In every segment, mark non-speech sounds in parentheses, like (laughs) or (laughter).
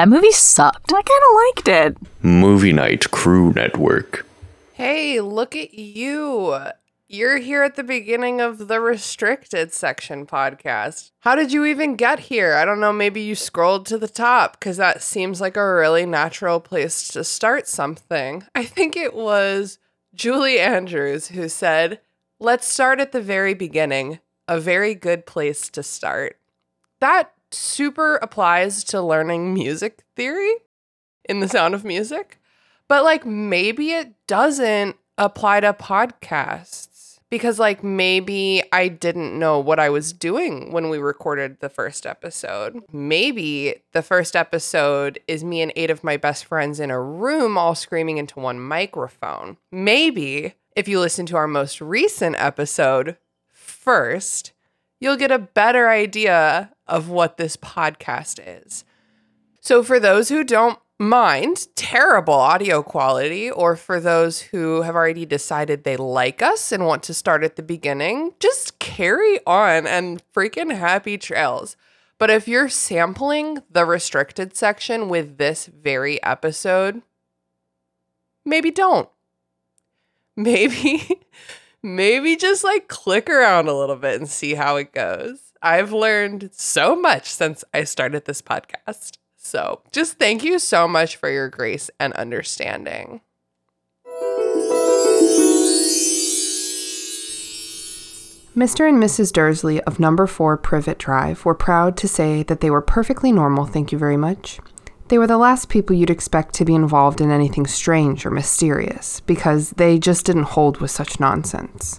That movie sucked. I kind of liked it. Movie Night Crew Network. Hey, look at you. You're here at the beginning of the restricted section podcast. How did you even get here? I don't know, maybe you scrolled to the top because that seems like a really natural place to start something. I think it was Julie Andrews who said, Let's start at the very beginning. A very good place to start. That super applies to learning music theory in the sound of music, but like maybe it doesn't apply to podcasts because like maybe I didn't know what I was doing when we recorded the first episode. Maybe the first episode is me and eight of my best friends in a room all screaming into one microphone. Maybe if you listen to our most recent episode first, you'll get a better idea of what this podcast is. So for those who don't mind terrible audio quality, or for those who have already decided they like us and want to start at the beginning, just carry on and freaking happy trails. But if you're sampling the restricted section with this very episode, maybe don't. (laughs) Maybe, maybe just like click around a little bit and see how it goes. I've learned so much since I started this podcast. So just thank you so much for your grace and understanding. Mr. and Mrs. Dursley of number 4 Privet Drive were proud to say that they were perfectly normal, thank you very much. They were the last people you'd expect to be involved in anything strange or mysterious, because they just didn't hold with such nonsense.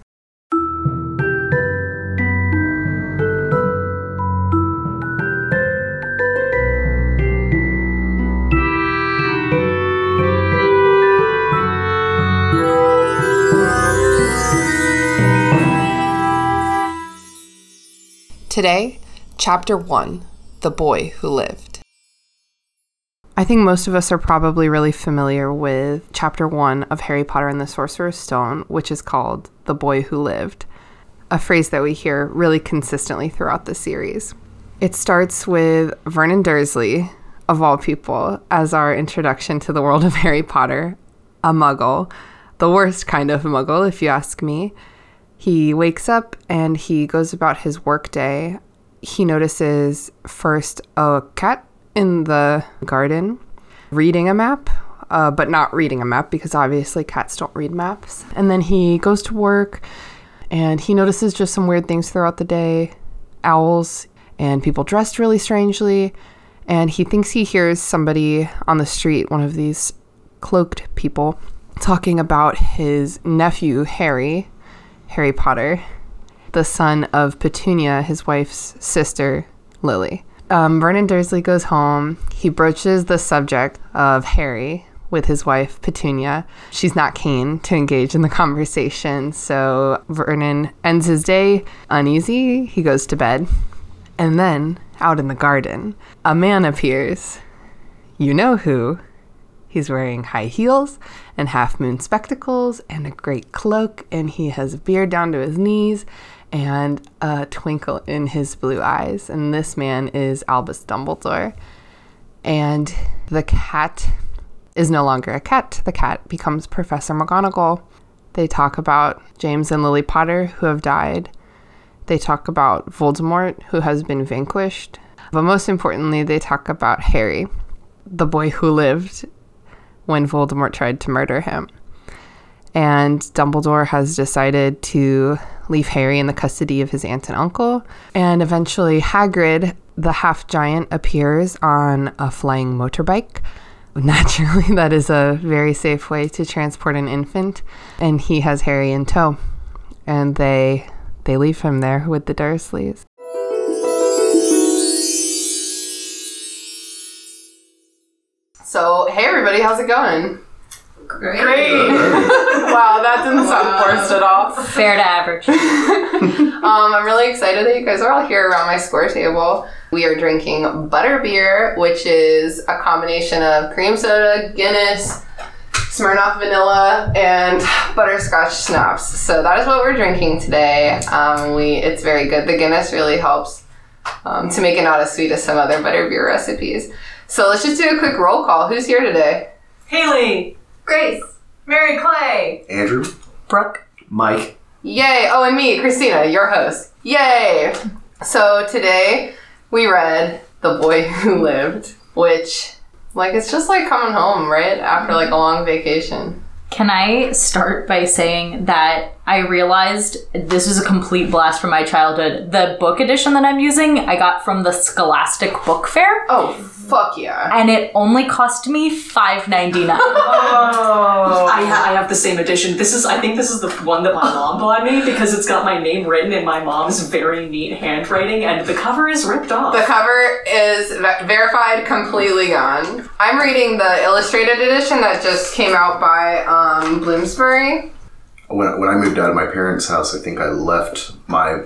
Today, Chapter 1 The Boy Who Lived. I think most of us are probably really familiar with Chapter 1 of Harry Potter and the Sorcerer's Stone, which is called The Boy Who Lived, a phrase that we hear really consistently throughout the series. It starts with Vernon Dursley, of all people, as our introduction to the world of (laughs) Harry Potter, a muggle, the worst kind of muggle, if you ask me. He wakes up and he goes about his workday. He notices first a cat in the garden reading a map, uh, but not reading a map because obviously cats don't read maps. And then he goes to work and he notices just some weird things throughout the day owls and people dressed really strangely. And he thinks he hears somebody on the street, one of these cloaked people, talking about his nephew, Harry, Harry Potter, the son of Petunia, his wife's sister, Lily. Um, Vernon Dursley goes home. He broaches the subject of Harry with his wife, Petunia. She's not keen to engage in the conversation, so Vernon ends his day uneasy. He goes to bed. And then, out in the garden, a man appears. You know who. He's wearing high heels and half moon spectacles and a great cloak, and he has a beard down to his knees and a twinkle in his blue eyes. And this man is Albus Dumbledore. And the cat is no longer a cat, the cat becomes Professor McGonagall. They talk about James and Lily Potter, who have died. They talk about Voldemort, who has been vanquished. But most importantly, they talk about Harry, the boy who lived when Voldemort tried to murder him. And Dumbledore has decided to leave Harry in the custody of his aunt and uncle. And eventually, Hagrid, the half giant, appears on a flying motorbike. (laughs) Naturally, that is a very safe way to transport an infant. And he has Harry in tow. And they they leave him there with the Dursleys. So, hey everybody, how's it going? Great. Great. (laughs) wow, that didn't sound forced at all. Fair to average. (laughs) Um, I'm really excited that you guys are all here around my score table. We are drinking butterbeer, which is a combination of cream soda, Guinness, Smirnoff vanilla, and butterscotch schnapps. So that is what we're drinking today. Um, we it's very good. The Guinness really helps um, to make it not as sweet as some other butterbeer recipes. So let's just do a quick roll call. Who's here today? Haley, Grace. Mary Clay, Andrew, Brooke. Mike, Yay! Oh, and me, Christina, your host. Yay! So today we read The Boy (laughs) Who Lived, which, like, it's just like coming home, right? After like a long vacation. Can I start by saying that I realized this is a complete blast from my childhood. The book edition that I'm using, I got from the Scholastic Book Fair, Oh, fuck yeah. and it only cost me $5.99. (laughs) Oh. I, ha- I have the same edition. This is, I think this is the one that my mom bought me because it's got my name written in my mom's very neat handwriting and the cover is ripped off. The cover is ve- verified, completely gone. I'm reading the illustrated edition that just came out by um, Bloomsbury. when, when I moved out of my parents' house, I think I left my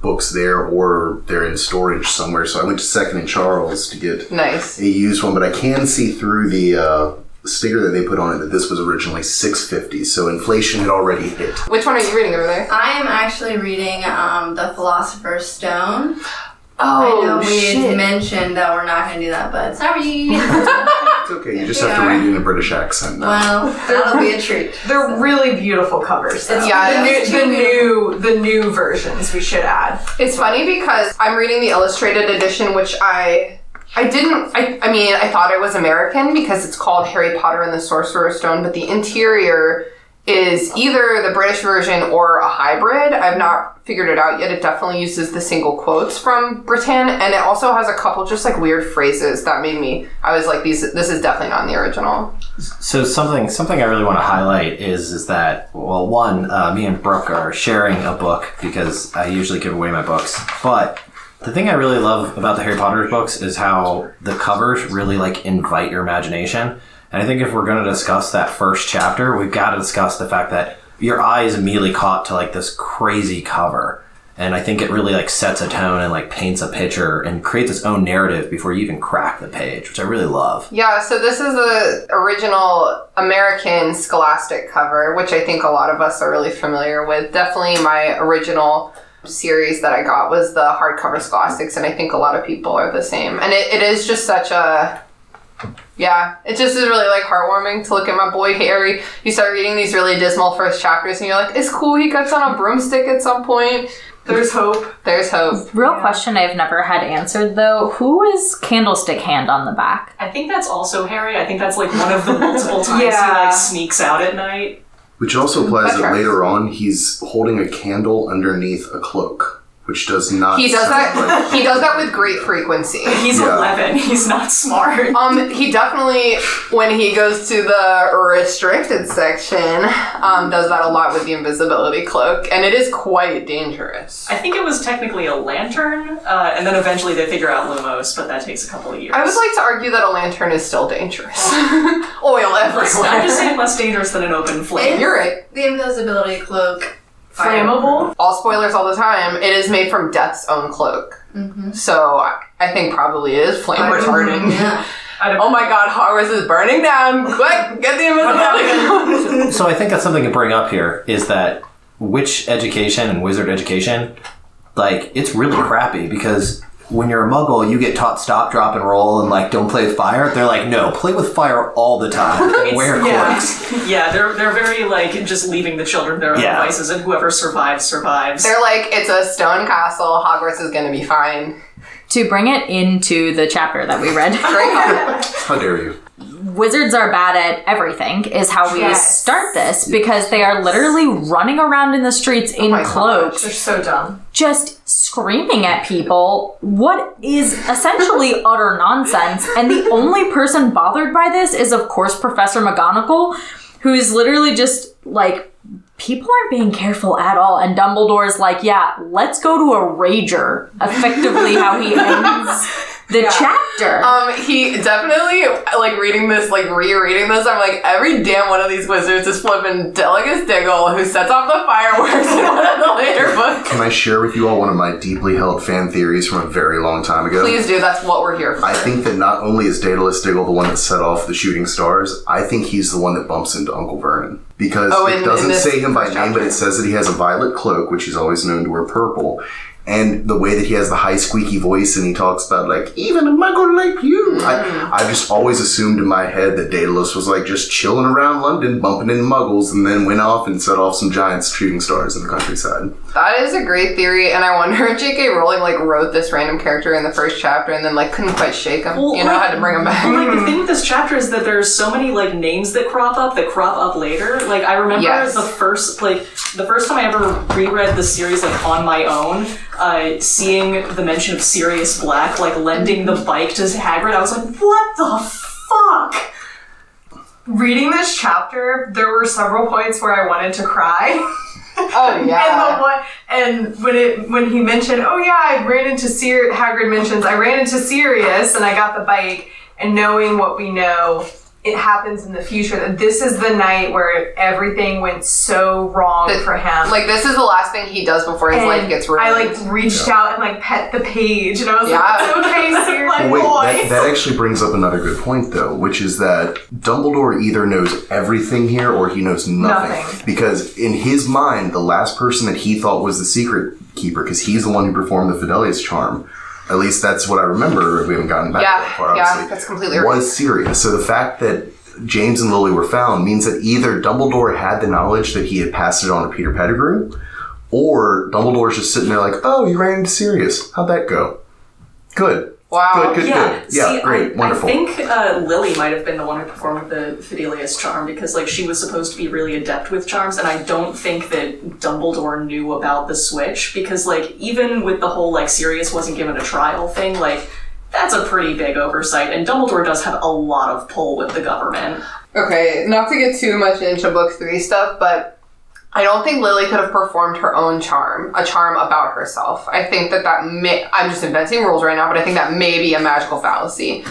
books there or they're in storage somewhere. So I went to Second and Charles to get Nice. a used one, but I can see through the uh, sticker that they put on it that this was originally six fifty. So inflation had already hit. Which one are you reading over there? I am actually reading um, The Philosopher's Stone. Oh, I know we shit. mentioned that we're not going to do that, but sorry. (laughs) (laughs) It's okay. You just have to read it in a British accent now. well, that'll be a treat. They're really beautiful covers. Though. Yeah, the it's new, the new the new versions we should add. It's funny because I'm reading the illustrated edition, which I I didn't I, I mean I thought it was American because it's called Harry Potter and the Sorcerer's Stone, but the interior is either the British version or a hybrid. I've not figured it out yet. It definitely uses the single quotes from Britain, and it also has a couple just like weird phrases that made me. I was like, these. This is definitely not in the original. So something something I really want to highlight is is that well one uh, me and Brooke are sharing a book because I usually give away my books, but the thing I really love about the Harry Potter books is how the covers really like invite your imagination. And I think if we're going to discuss that first chapter, we've got to discuss the fact that your eye is immediately caught to like this crazy cover. And I think it really like sets a tone and like paints a picture and creates its own narrative before you even crack the page, which I really love. Yeah, so this is the original American Scholastic cover, which I think a lot of us are really familiar with. Definitely my original series that I got was the hardcover Scholastics, and I think a lot of people are the same. And it, it is just such a yeah, it just is really like heartwarming to look at my boy Harry. You start reading these really dismal first chapters, and you're like, "It's cool. He gets on a broomstick at some point. There's hope. There's hope." Real question I've never had answered though who is Candlestick Hand on the back? I think that's also Harry. I think that's like one of the multiple (laughs) times he like sneaks out at night. Which also implies that tracks. later on he's holding a candle underneath a cloak, which does not. He does sound like- that. (laughs) He does that with great frequency. He's Yeah. 11. He's not smart. (laughs) Um, he definitely, when he goes to the restricted section, um, does that a lot with the invisibility cloak, and it is quite dangerous. I think it was technically a lantern, uh, and then eventually they figure out Lumos, but that takes a couple of years. I would like to argue that a lantern is still dangerous. (laughs) Oil everywhere. I'm just saying less dangerous than an open flame. You're right. The invisibility cloak. Flammable? All spoilers all the time. It is made from Death's own cloak, so I- I think probably is flame retardant. Yeah. (laughs) Oh my God, Hogwarts is burning down! Quick, get the invisibility cloak. (laughs) (laughs) So I think that's something to bring up here is that witch education and wizard education, like it's really crappy because when you're a muggle, you get taught stop, drop, and roll, and like don't play with fire. They're like, no, play with fire all the time. (laughs) wear yeah. cloaks. (laughs) yeah, they're they're very like just leaving the children their own Yeah. devices, and whoever survives survives. They're like, it's a stone castle. Hogwarts is gonna be fine. To bring it into the chapter that we read, (laughs) How dare you? wizards are bad at everything is how we Yes. start this because they are literally running around in the streets in oh my cloaks They're so dumb. just screaming at people what is essentially (laughs) utter nonsense. And the only person bothered by this is of course professor mcgonagall who is literally just like people aren't being careful at all. And dumbledore's like yeah let's go to a rager effectively how he (laughs) ends the chapter Um, he definitely like reading this, like rereading this. I'm like, every damn one of these wizards is flipping Daedalus Diggle, who sets off the fireworks (laughs) in one of the later books. Can I share with you all one of my deeply held fan theories from a very long time ago? Please do. That's what we're here for. I think that not only is Daedalus Diggle the one that set off the shooting stars, I think he's the one that bumps into Uncle Vernon. Because Oh, it in doesn't this say him by first name, but it says that he has a violet cloak, which he's always known to wear purple. And the way that he has the high squeaky voice and he talks about like even a muggle like you. I, mm. I just always assumed in my head that Daedalus was like just chilling around London, bumping into muggles, and then went off and set off some giant shooting stars in the countryside. That is a great theory, and I wonder if J.K. Rowling like wrote this random character in the first chapter and then like couldn't quite shake him. Well, you know, like- had to bring him back. Well, like the (laughs) thing with this chapter is that there's so many like names that crop up that crop up later. Like I remember Yes. the first like the first time I ever reread the series like on my own, uh, seeing the mention of Sirius Black like lending the bike to Hagrid, I was like, what the fuck? Reading this chapter, there were several points where I wanted to cry. (laughs) oh (laughs) And the yeah. one, and when it when he mentioned, oh yeah, I ran into Sir Hagrid mentions I ran into Sirius and I got the bike, and knowing what we know, it happens in the future that this is the night where everything went so wrong That- for him. Like this is the last thing he does before his And life gets ruined. I like reached out and like pet the page, and I was Yeah. like, okay, Sirius, Well, my wait, boy." that, that actually brings up another good point, though, which is that Dumbledore either knows everything here or he knows nothing. Nothing. Because in his mind, the last person that he thought was the secret keeper, because he's the one who performed the Fidelius charm, at least that's what I remember. We haven't gotten back Yeah, that far, yeah, that's completely right. Was Sirius. So the fact that James and Lily were found means that either Dumbledore had the knowledge that he had passed it on to Peter Pettigrew, or Dumbledore's just sitting there like, oh, you ran into Sirius. How'd that go? Good. Wow. Good, good, Yeah, good. Yeah, see, great, I, wonderful. I think uh, Lily might have been the one who performed the Fidelius charm because, like, she was supposed to be really adept with charms, and I don't think that Dumbledore knew about the switch because, like, even with the whole like Sirius wasn't given a trial thing, like. That's a pretty big oversight, and Dumbledore does have a lot of pull with the government. Okay, not to get too much into book three stuff, but I don't think Lily could have performed her own charm, a charm about herself. I think that that may, I'm just inventing rules right now, but I think that may be a magical fallacy.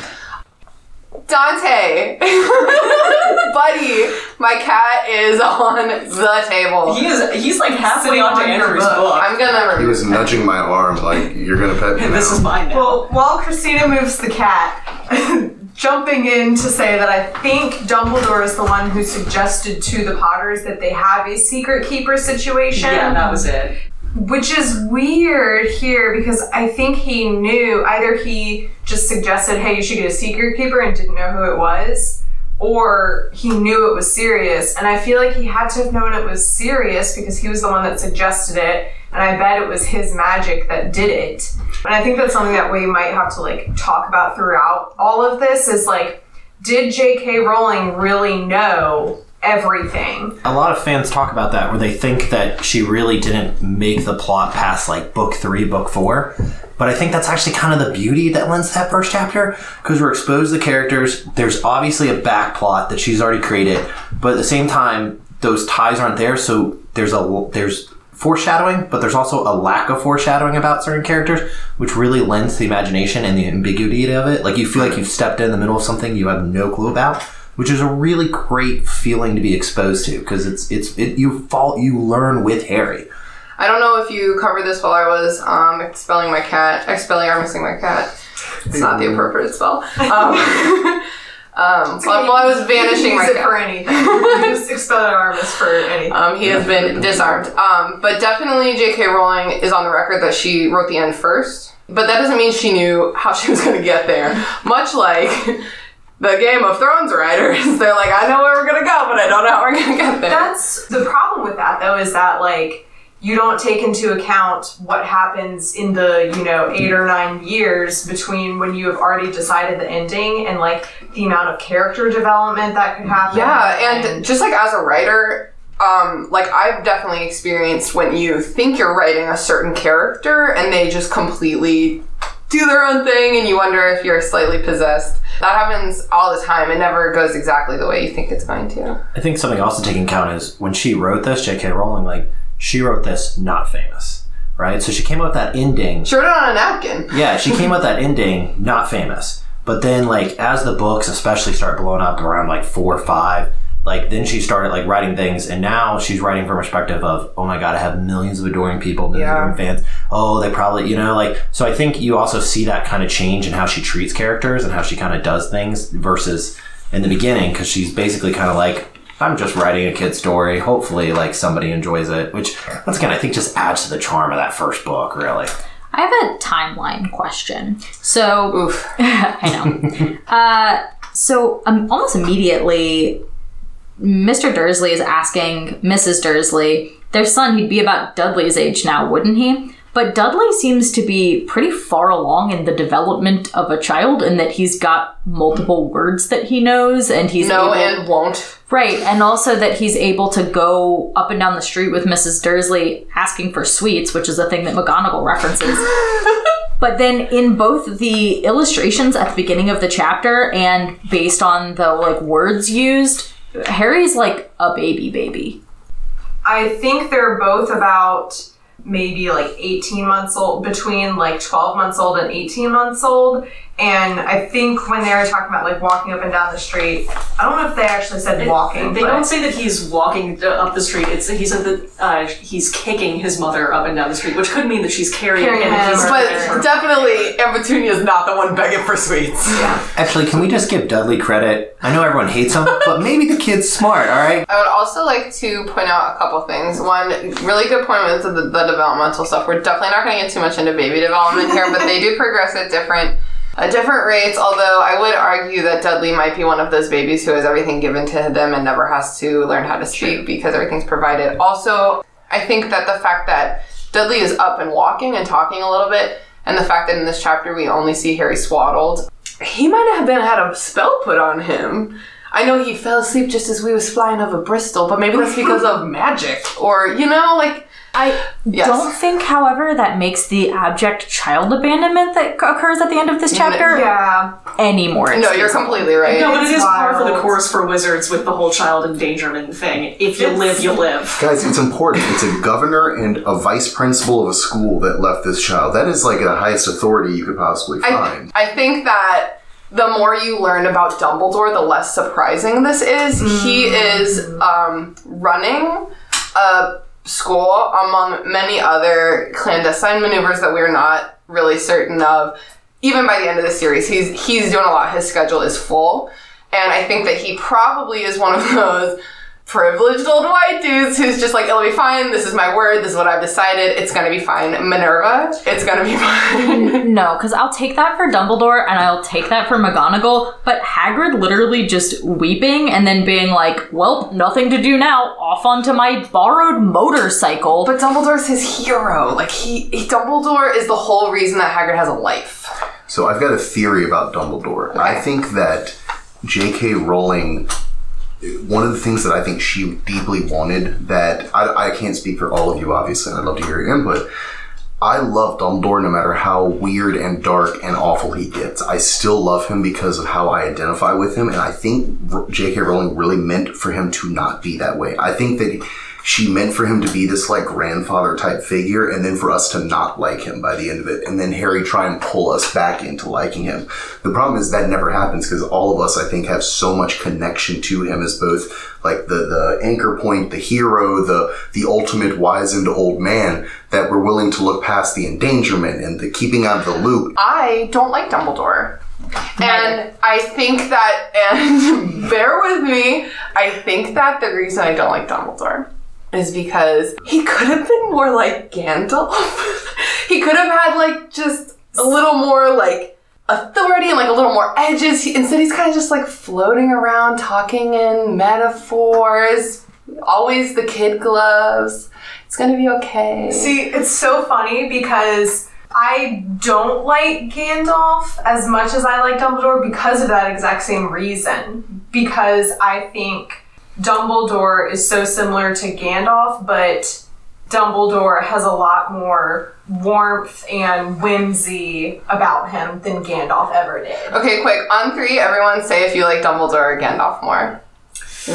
Dante! (laughs) Buddy, my cat is on the table. He is he's like halfway Sitting onto on your Andrew's book. book. I'm gonna He was nudging my arm like, you're gonna pet me (laughs) this now." is mine now. Well, while Christina moves the cat, (laughs) jumping in to say that I think Dumbledore is the one who suggested to the Potters that they have a secret keeper situation. yeah, that was it. Which is weird here because I think he knew either he just suggested, hey, you should get a secret keeper and didn't know who it was, or he knew it was Sirius. And I feel like he had to have known it was Sirius because he was the one that suggested it. And I bet it was his magic that did it. And I think that's something that we might have to like talk about throughout all of this is like, did J.K. Rowling really know everything? a lot of fans talk about that where they think that she really didn't make the plot past like book three, book four. But I think that's actually kind of the beauty that lends that first chapter because we're exposed to the characters. There's obviously a back plot that she's already created, but at the same time, those ties aren't there. So there's a there's foreshadowing, but there's also a lack of foreshadowing about certain characters, which really lends the imagination and the ambiguity of it. Like you feel like you've stepped in the middle of something you have no clue about, which is a really great feeling to be exposed to because it's it's it, you fall you learn with Harry. I don't know if you covered this while I was um, expelling my cat, expelling or missing my cat. It's not the appropriate spell. Um, (laughs) um, I was vanishing it cat. for anything. (laughs) Use Expelliarmus for anything. Um, he has been disarmed. Um, but definitely J.K. Rowling is on the record that she wrote the end first. But that doesn't mean she knew how she was going to get there. Much like (laughs) the Game of Thrones writers, they're like, I know where we're going to go, but I don't know how we're going to get there. That's the problem with that though is that like you don't take into account what happens in the you know eight or nine years between when you have already decided the ending and like the amount of character development that could happen. Yeah, and just like as a writer, um, like I've definitely experienced when you think you're writing a certain character and they just completely do their own thing and you wonder if you're slightly possessed. That happens all the time. It never goes exactly the way you think it's going to. I think something else to take into account is when she wrote this, J.K. Rowling, like she wrote this not famous, right? So she came up with that ending. She wrote it on a napkin. (laughs) Yeah, she came up with that ending not famous, but then like as the books especially start blowing up around like four or five, like then she started like writing things, and now she's writing from a perspective of oh my god, I have millions of adoring people, millions Yeah. of adoring fans. Oh, they probably you know like so. I think you also see that kind of change in how she treats characters and how she kind of does things versus in the beginning because she's basically kind of like I'm just writing a kid story. Hopefully, like somebody enjoys it. Which, once again, I think just adds to the charm of that first book. Really. I have a timeline question. So, (laughs) I know. uh, so, um, almost immediately, Mr. Dursley is asking Mrs. Dursley, their son, he'd be about Dudley's age now, wouldn't he? But Dudley seems to be pretty far along in the development of a child in that he's got multiple words that he knows and he's No able- and won't. Right, and also that he's able to go up and down the street with Mrs. Dursley asking for sweets, which is a thing that McGonagall references. (laughs) but then in both the illustrations at the beginning of the chapter and based on the like words used, Harry's like a baby baby. I think they're both about maybe like 18 months old, between like 12 months old and 18 months old. And I think when they were talking about like walking up and down the street, I don't know if they actually said walking. They but- don't say that he's walking uh, up the street. It's he said that uh, he's kicking his mother up and down the street, which could mean that she's carrying, Carrying him. him he's or- But definitely, Aunt is not the one begging for sweets. yeah. Actually, can we just give Dudley credit? I know everyone hates him, but maybe the kid's smart. All right. I would also like to point out a couple things. One, really good point with the, the developmental stuff. We're definitely not going to get too much into baby development here, but they do progress at different at different rates. Although I would argue that Dudley might be one of those babies who has everything given to them and never has to learn how to speak because everything's provided. Also, I think that the fact that Dudley is up and walking and talking a little bit, and the fact that in this chapter we only see Harry swaddled, he might have been had a spell put on him. I know he fell asleep just as we was flying over Bristol, but maybe that's because of (laughs) magic, or you know, like I Yes. don't think, however, that makes the abject child abandonment that occurs at the end of this chapter Yeah. any more. no, you're completely right. No, but it is par for the course for wizards with the whole child endangerment thing. If you It's- live, you live. Guys, it's important. It's a governor and a vice principal of a school that left this child. That is like the highest authority you could possibly find. I think that the more you learn about Dumbledore, the less surprising this is. He is um, running a school among many other clandestine maneuvers that we're not really certain of. Even by the end of the series, he's he's doing a lot. His schedule is full, and I think that he probably is one of (laughs) those privileged old white dudes who's just like, it'll be fine. This is my word. This is what I've decided. It's gonna be fine. Minerva, it's gonna be (laughs) fine. No, because I'll take that for Dumbledore and I'll take that for McGonagall, but Hagrid literally just weeping and then being like, well, nothing to do now, off onto my borrowed motorcycle. But Dumbledore's his hero. Like he, he Dumbledore is the whole reason that Hagrid has a life. So I've got a theory about Dumbledore. I think that J.K. Rowling, one of the things that I think she deeply wanted that I, I can't speak for all of you, obviously, and I'd love to hear your input. I love Dumbledore no matter how weird and dark and awful he gets. I still love him because of how I identify with him, and I think J.K. Rowling really meant for him to not be that way. I think that she meant for him to be this like grandfather type figure, and then for us to not like him by the end of it, and then Harry try and pull us back into liking him. The problem is that never happens because all of us, I think, have so much connection to him as both like the the anchor point, the hero, the the ultimate wizened old man that we're willing to look past the endangerment and the keeping out of the loop. I don't like Dumbledore. And I think that, (laughs) and bear with me, I think that the reason I don't like Dumbledore is because he could have been more like Gandalf. (laughs) he could have had like just a little more like authority and like a little more edges. He, instead, he's kind of just like floating around talking in metaphors. Always the kid gloves. It's gonna be okay. See, it's so funny because I don't like Gandalf as much as I like Dumbledore because of that exact same reason. Because I think Dumbledore is so similar to Gandalf, but Dumbledore has a lot more warmth and whimsy about him than Gandalf ever did. Okay, quick. On three, everyone say if you like Dumbledore or Gandalf more.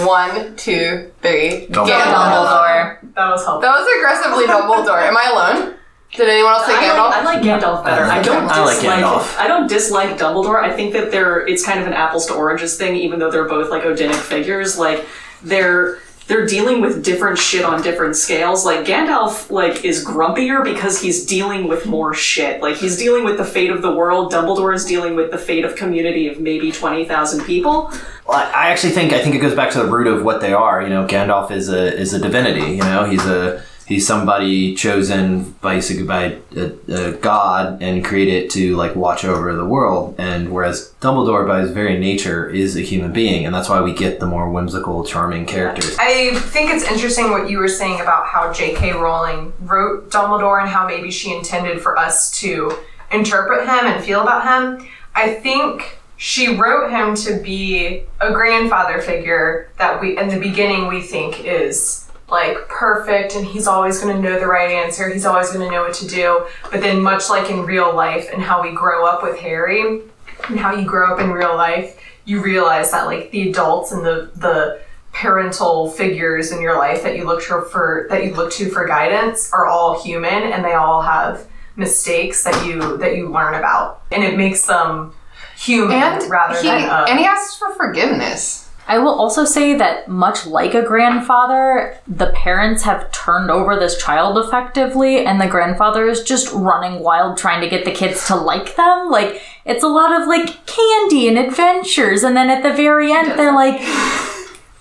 One, two, three. Dumbledore. Gandalf. That was helpful. That was aggressively Dumbledore. Am I alone? Did anyone else say I Gandalf? like, I like Gandalf better. I don't I like dislike. Gandalf. I don't dislike Dumbledore. I think that they're it's kind of an apples to oranges thing, even though they're both like Odinic figures. Like they're they're dealing with different shit on different scales. Like Gandalf, like is grumpier because he's dealing with more shit. Like he's dealing with the fate of the world. Dumbledore is dealing with the fate of community of maybe twenty thousand people. Well, I actually think I think it goes back to the root of what they are. You know, Gandalf is a is a divinity. You know, he's a he's somebody chosen basically by a, a uh, uh, god and created to like watch over the world. And whereas Dumbledore, by his very nature, is a human being, and that's why we get the more whimsical, charming characters. I think it's interesting what you were saying about how J.K. Rowling wrote Dumbledore and how maybe she intended for us to interpret him and feel about him. I think she wrote him to be a grandfather figure that we, in the beginning, we think is like perfect and he's always going to know the right answer. He's always going to know what to do. But then, much like in real life and how we grow up with Harry and how you grow up in real life, you realize that like the adults and the, the, parental figures in your life that you look to for that you look to for guidance are all human and they all have mistakes that you that you learn about and it makes them human And rather he than uh, and he asks for forgiveness. I will also say that much like a grandfather, the parents have turned over this child effectively, and the grandfather is just running wild trying to get the kids to like them. Like, it's a lot of like candy and adventures, and then at the very end, they're like,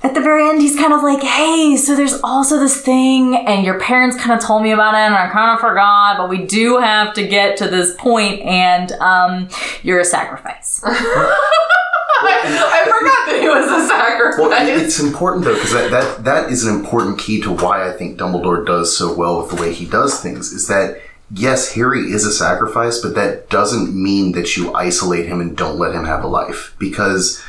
at the very end, he's kind of like, hey, so there's also this thing, and your parents kind of told me about it, and I kind of forgot, but we do have to get to this point, and um, you're a sacrifice. (laughs) I forgot that he was a sacrifice. Well, it- it's important though because that, that that is an important key to why I think Dumbledore does so well with the way he does things. Is that yes, Harry is a sacrifice, but that doesn't mean that you isolate him and don't let him have a life because.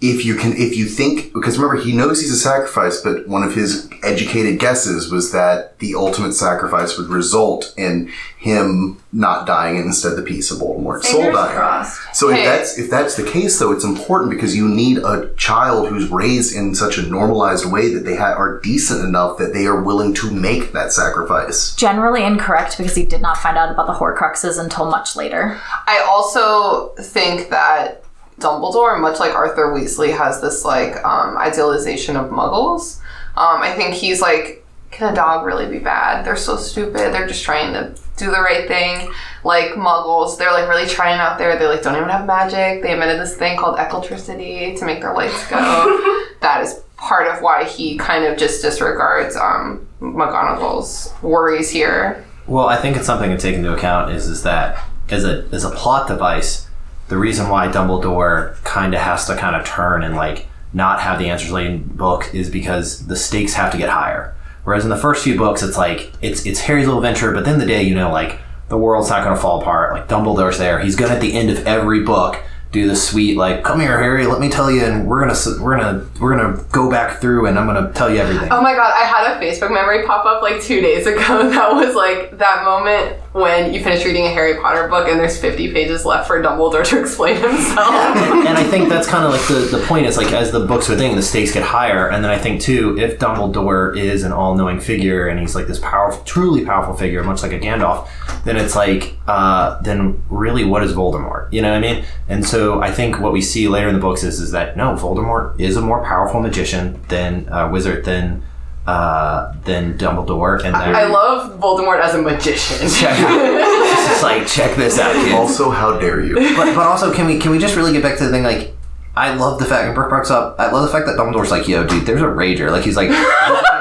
If you can, if you think, because remember, he knows he's a sacrifice, but one of his educated guesses was that the ultimate sacrifice would result in him not dying and instead the piece of Voldemort's soul dying. crossed. So Hey. if that's if that's the case, though, it's important because you need a child who's raised in such a normalized way that they ha- are decent enough that they are willing to make that sacrifice. Generally incorrect because he did not find out about the Horcruxes until much later. I also think that Dumbledore, much like Arthur Weasley, has this like um, idealization of Muggles. Um, I think he's like, can a dog really be bad? They're so stupid. They're just trying to do the right thing. Like Muggles, they're like really trying out there. They like don't even have magic. They invented this thing called eclectricity to make their lights go. (laughs) that is part of why he kind of just disregards um, McGonagall's worries here. Well, I think it's something to take into account is is that as a as a plot device, the reason why Dumbledore kind of has to kind of turn and like not have the answers laid in book is because the stakes have to get higher. Whereas in the first few books, it's like it's it's Harry's little venture, but then the day you know like the world's not going to fall apart. Like Dumbledore's there. He's going to at the end of every book do the sweet like come here Harry let me tell you and we're gonna we're gonna we're gonna go back through and I'm gonna tell you everything. Oh my god, I had a Facebook memory pop up like two days ago (laughs) that was like that moment when you finish reading a Harry Potter book and there's 50 pages left for Dumbledore to (laughs) explain himself. and I think that's kind of like the, the point is like as the books are think, the stakes get higher. And then I think too, if Dumbledore is an all knowing figure and he's like this powerful, truly powerful figure, much like a Gandalf, then it's like, uh, then really what is Voldemort? You know what I mean? And so I think what we see later in the books is, is that no, Voldemort is a more powerful magician than uh, wizard than uh, than Dumbledore. And that I love Voldemort as a magician. (laughs) it's just like check this out, kids. Also, how dare you? but, but also, can we can we just really get back to the thing? Like, I love the fact, and Brooke Brooks up. I love the fact that Dumbledore's like, "Yo, dude, there's a rager." Like, he's like, (laughs)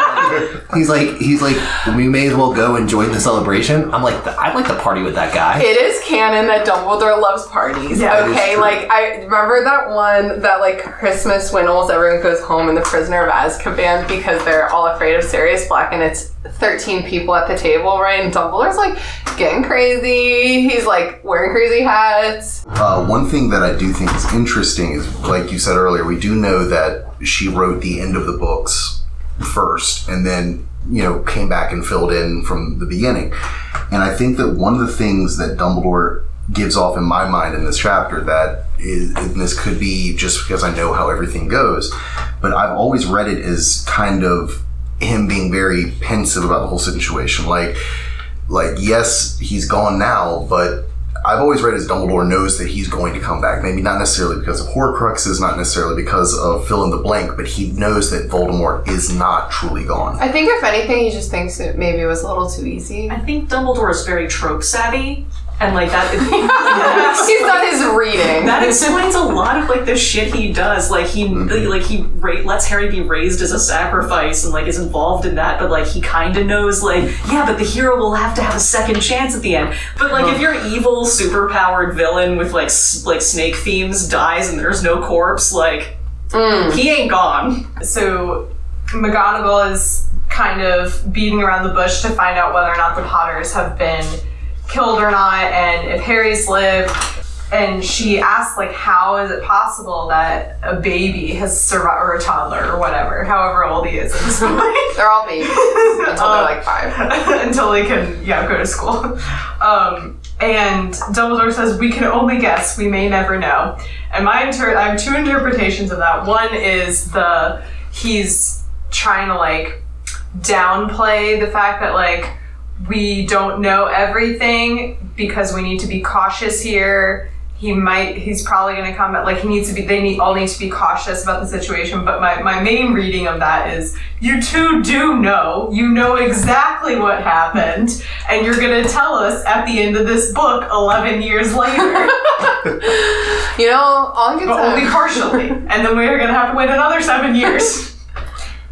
he's like, he's like, we may as well go and join the celebration. I'm like, I'd like to party with that guy. It is canon that Dumbledore loves parties. That is okay, like I remember that one that like Christmas when almost everyone goes home in the Prisoner of Azkaban because they're all afraid of Sirius Black and it's 13 people at the table, right? And Dumbledore's like getting crazy. He's like wearing crazy hats. Uh, one thing that I do think is interesting is, like you said earlier, we do know that she wrote the end of the books first, and then you know came back and filled in from the beginning. And I think that one of the things that Dumbledore gives off in my mind in this chapter that is, this could be just because I know how everything goes, but I've always read it as kind of him being very pensive about the whole situation, like like yes he's gone now but I've always read as Dumbledore knows that he's going to come back. Maybe not necessarily because of Horcruxes, not necessarily because of fill in the blank, but he knows that Voldemort is not truly gone. I think if anything, he just thinks it maybe it was a little too easy. I think Dumbledore is very trope savvy, and like that. (laughs) He's done his reading. That explains a lot of like the shit he does. Like he mm-hmm. like he ra- lets Harry be raised as a sacrifice and like is involved in that. But like he kind of knows like yeah, but the hero will have to have a second chance at the end. But like if your evil, superpowered villain with like s- like snake themes dies and there's no corpse, like mm. he ain't gone. So McGonagall is kind of beating around the bush to find out whether or not the Potters have been killed or not, and if Harry's lived. And she asks, like, how is it possible that a baby has survived, or a toddler, or whatever, however old he is at this point. (laughs) They're all babies (laughs) until they're like five. (laughs) until they can yeah go to school um, and dumbledore says we can only guess we may never know and my inter- i have two interpretations of that one is the he's trying to like downplay the fact that like we don't know everything because we need to be cautious here. He might he's probably going to come back like he needs to be they need all need to be cautious about the situation but my, my main reading of that is you two do know. You know exactly what happened and you're going to tell us at the end of this book 11 years later. (laughs) (laughs) You know, all good but only partially and then we're going to have to wait another seven years (laughs)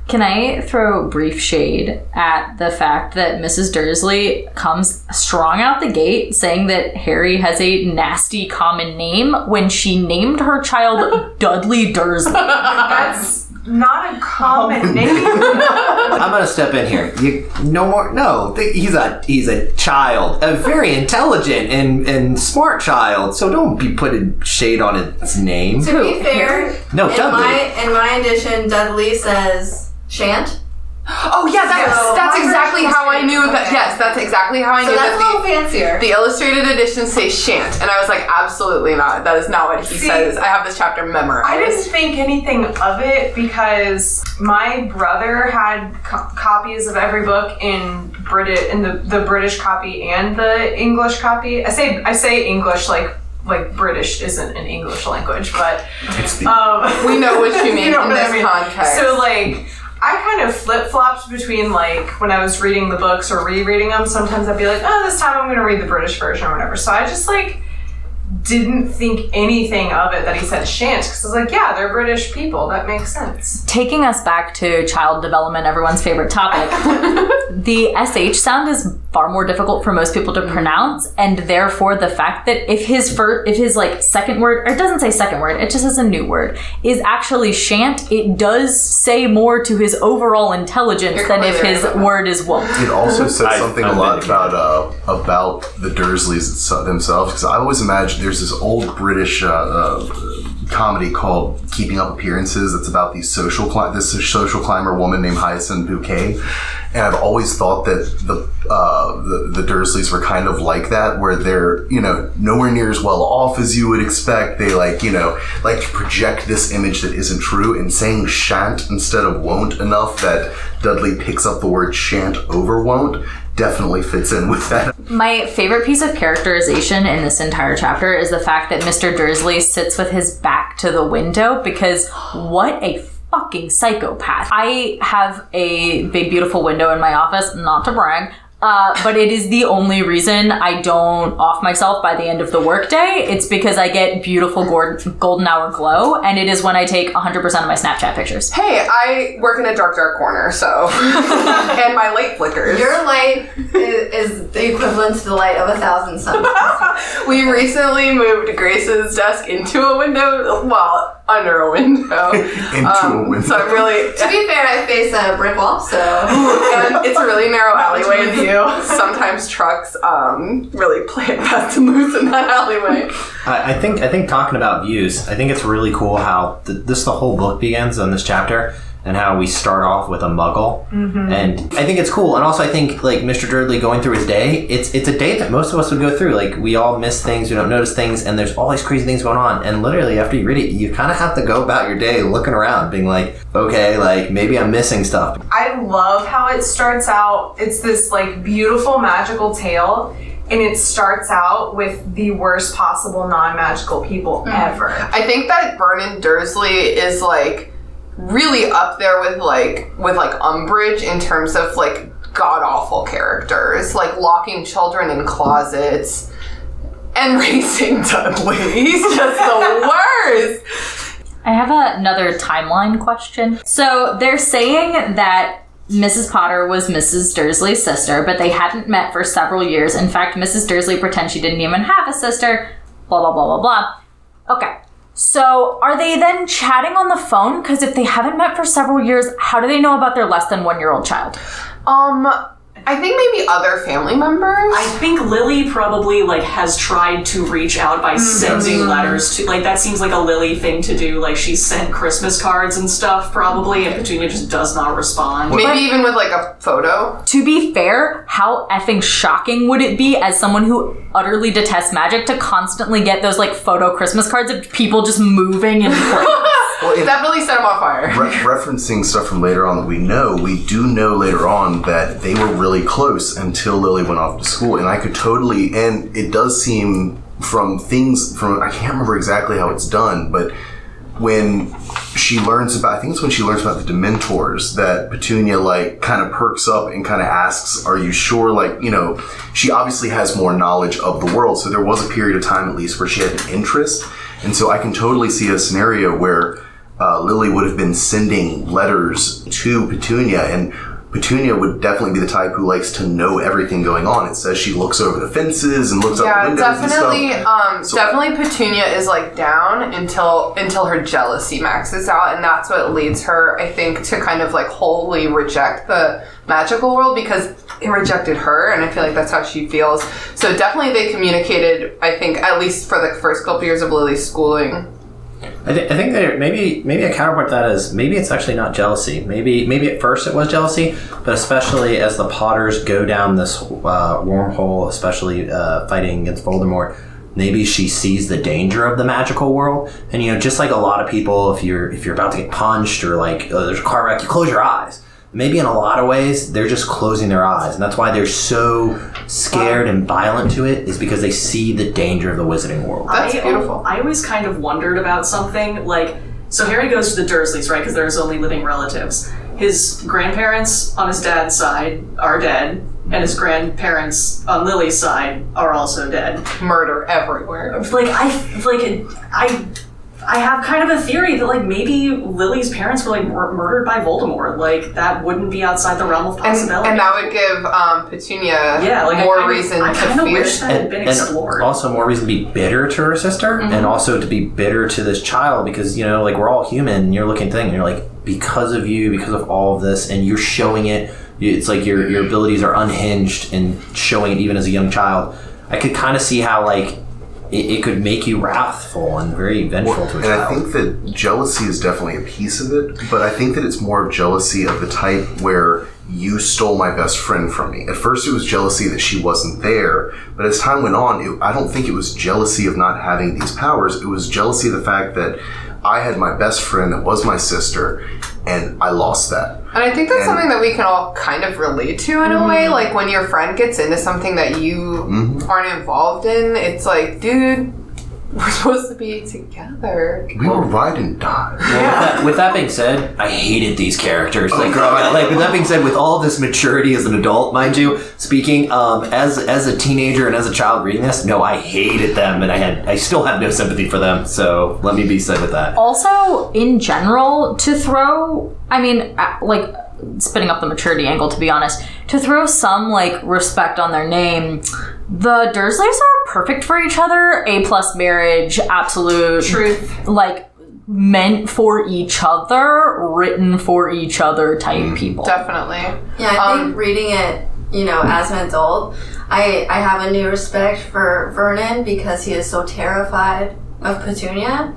Can I throw brief shade at the fact that Mrs. Dursley comes strong out the gate saying that Harry has a nasty common name when she named her child (laughs) Dudley Dursley? that's not a common oh, name (laughs) I'm gonna step in here. You no more. No, he's a he's a child, a very intelligent and and smart child. So don't be putting shade on its name. To be fair, No, in Dudley. my in my edition, Dudley says shan't. Oh yeah, that's So, that's my exactly version's how I great. knew that. Okay. Yes, that's exactly how I So knew that's a little that fancier. the the illustrated edition say shan't, and I was like, absolutely not. That is not what he See, says. I have this chapter memorized. I didn't think anything of it because my brother had co- copies of every book in British in the, the British copy and the English copy. I say I say English like like British isn't an English language, but It's the um, We know what you (laughs) mean know in what I this mean. context. So like. I kind of flip flopped between like when I was reading the books or rereading them. Sometimes I'd be like, "Oh, this time I'm going to read the British version or whatever." So I just like didn't think anything of it that he said shan't because I was like, yeah, they're British people. That makes sense. Taking us back to child development, everyone's favorite topic, (laughs) (laughs) the SH sound is far more difficult for most people to pronounce, and therefore the fact that if his first, if his like second word, or it doesn't say second word, it just says a new word, is actually shan't, it does say more to his overall intelligence You're than if his right word is won't. It also says something I'm a lot about uh, about the Dursleys themselves because I always imagine there's this old British uh, uh, comedy called Keeping Up Appearances. It's about these social cli- this social climber woman named Hyacinth Bouquet, and I've always thought that the, uh, the the Dursleys were kind of like that, where they're you know nowhere near as well off as you would expect. They like you know like to project this image that isn't true, and saying shan't instead of won't enough that Dudley picks up the word shan't over won't definitely fits in with that. My favorite piece of characterization in this entire chapter is the fact that Mr. Dursley sits with his back to the window because what a fucking psychopath. I have a big, beautiful window in my office, not to brag. Uh, but it is the only reason I don't off myself by the end of the workday. It's because I get beautiful gold- golden hour glow, and it is when I take 100% of my Snapchat pictures. Hey, I work in a dark, dark corner, so (laughs) and my light flickers. Your light is, is the equivalent to the light of a thousand suns. (laughs) we recently moved Grace's desk into a window, well, under a window. (laughs) Into Um, a window. So I'm really, (laughs) to be fair, I face a brick wall, so (laughs) and it's a really narrow alleyway. with you. Sometimes trucks um, really play it fast and loose in that alleyway. I, I think I think talking about views, I think it's really cool how th- this the whole book begins on this chapter and how we start off with a muggle, mm-hmm. and I think it's cool. And also, I think like Mr. Dudley going through his day, it's it's a day that most of us would go through. Like we all miss things, we don't notice things, and there's all these crazy things going on. And literally, after you read it, you kind of have to go about your day looking around, being like, okay, like maybe I'm missing stuff. I love how it starts out. It's this like beautiful magical tale, and it starts out with the worst possible non-magical people hmm. ever. I think that Vernon Dursley is like really up there with like with like Umbridge in terms of like god awful characters, like locking children in closets and (laughs) raising Dudley. He's just the (laughs) worst. I have another timeline question. So they're saying that Mrs. Potter was Mrs. Dursley's sister, but they hadn't met for several years. In fact, Mrs. Dursley pretends she didn't even have a sister. Blah, blah, blah, blah, blah. Okay. So are they then chatting on the phone? Because if they haven't met for several years, how do they know about their less than one year old child? Um I think maybe other family members. I think Lily probably like has tried to reach out by mm-hmm. sending letters to like that seems like a Lily thing to do. Like she sent Christmas cards and stuff probably, and mm-hmm. Petunia just does not respond. maybe even with like a photo. To be fair, how effing shocking would it be as someone who utterly detests magic to constantly get those like photo Christmas cards of people just moving in (laughs) place? Well, if- Definitely set them on fire. Re- referencing stuff from later on that we know, we do know later on that they were really close until Lily went off to school, and I could totally. And it does seem from things from I can't remember exactly how it's done, but when she learns about, I think it's when she learns about the Dementors that Petunia like kind of perks up and kind of asks, "Are you sure?" Like you know, she obviously has more knowledge of the world, so there was a period of time at least where she had an interest, and so I can totally see a scenario where uh, Lily would have been sending letters to Petunia, and Petunia would definitely be the type who likes to know everything going on. It says she looks over the fences and looks out the Yeah, windows definitely. and stuff. Um, So- definitely, Petunia is like down until until her jealousy maxes out, and that's what leads her, I think, to kind of like wholly reject the magical world because it rejected her, and I feel like that's how she feels. So definitely, they communicated. I think at least for the first couple years of Lily's schooling. I, th- I think there maybe maybe a counterpoint to that is maybe it's actually not jealousy. Maybe maybe at first it was jealousy, but especially as the Potters go down this uh, wormhole, especially uh, fighting against Voldemort, maybe she sees the danger of the magical world. And you know, just like a lot of people, if you're if you're about to get punched or like uh, there's a car wreck, you close your eyes. Maybe in a lot of ways they're just closing their eyes, and that's why they're so scared and violent to it. Is because they see the danger of the wizarding world. That's I, beautiful. I always kind of wondered about something like so Harry goes to the Dursleys, right? Because they're his only living relatives. His grandparents on his dad's side are dead, and his grandparents on Lily's side are also dead. Murder everywhere. Like I like I I have kind of a theory that like maybe Lily's parents were like mur- murdered by Voldemort. Like that wouldn't be outside the realm of possibility. and that would give um, Petunia yeah, like more I kinda, reason I to fear. wish that had been explored. also more reason to be bitter to her sister and also to be bitter to this child because you know like we're all human and you're looking thing and you're like because of you because of all of this and you're showing it it's like your your abilities are unhinged and showing it even as a young child i could kind of see how like it, it could make you wrathful and very vengeful to a And I think that jealousy is definitely a piece of it, but I think that it's more of jealousy of the type where you stole my best friend from me. At first, it was jealousy that she wasn't there, but as time went on, it, I don't think it was jealousy of not having these powers. It was jealousy of the fact that I had my best friend that was my sister, and I lost that. And I think that's And- something that we can all kind of relate to in a way. Mm-hmm. Like when your friend gets into something that you mm-hmm. aren't involved in, it's like, dude, (laughs) we're supposed to be together. We were ride and die. Well, with, that, with that being said, I hated these characters. Like growing (laughs) up. Like with that being said, with all this maturity as an adult, mind you, speaking um, as as a teenager and as a child reading this, no, I hated them, and I had I still have no sympathy for them. So let me be said with that. also in general to throw i mean uh, like spinning up the maturity angle to be honest to throw some like respect on their name the dursleys are perfect for each other a plus marriage absolute Truth. like meant for each other written for each other type people Definitely. Yeah, I Um, think reading it, you know, as an adult, I I have a new respect for Vernon because he is so terrified of Petunia.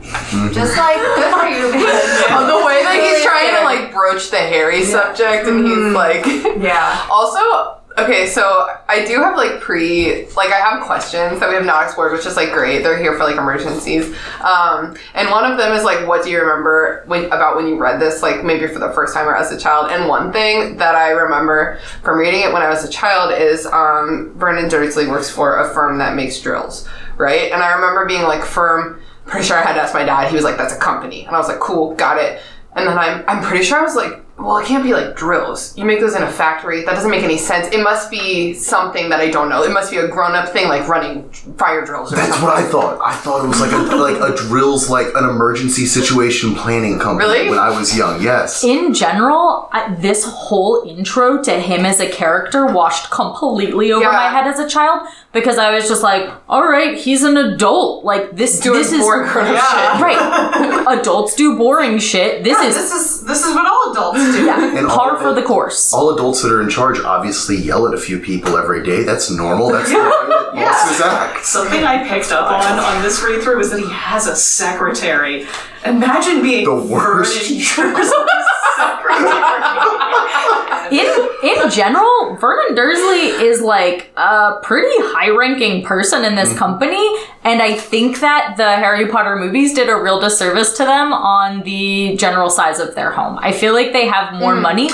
Just like good for you, (laughs) man. Oh, the way that he's Really trying to like broach the Harry subject, and he's like, (laughs) Yeah. also Okay, so I do have like pre, like I have questions that we have not explored, which is like great. They're here for like emergencies. Um, and one of them is like, what do you remember when, about when you read this, like maybe for the first time or as a child? And one thing that I remember from reading it when I was a child is um, Vernon Dursley works for a firm that makes drills, right? And I remember being like, firm. Pretty sure I had to ask my dad. He was like, "That's a company," and I was like, "Cool, got it." And then I'm, I'm pretty sure I was like, well, it can't be like drills. You make those in a factory. That doesn't make any sense. It must be something that I don't know. It must be a grown up thing like running fire drills or That's something. what I thought. I thought it was like a like a drills like an emergency situation planning company Really? when I was young. Yes. In general, I, this whole intro to him as a character washed completely over Yeah. my head as a child because I was just like, all right, he's an adult. Like this, Doing this is boring Yeah. shit. right. Adults do boring shit. This Yeah, is this is this is what all adults do. (laughs) yeah, And all par of for the course. All adults that are in charge obviously yell at a few people every day. That's normal. That's the way that bosses act. Something I picked up on on this read through is that he has a secretary. Imagine being The worst. Vernon Dursley's secretary. (laughs) in in general, Vernon Dursley is like a pretty high ranking person in this mm. company, and I think that the Harry Potter movies did a real disservice to them on the general size of their home. I feel like they have more mm. money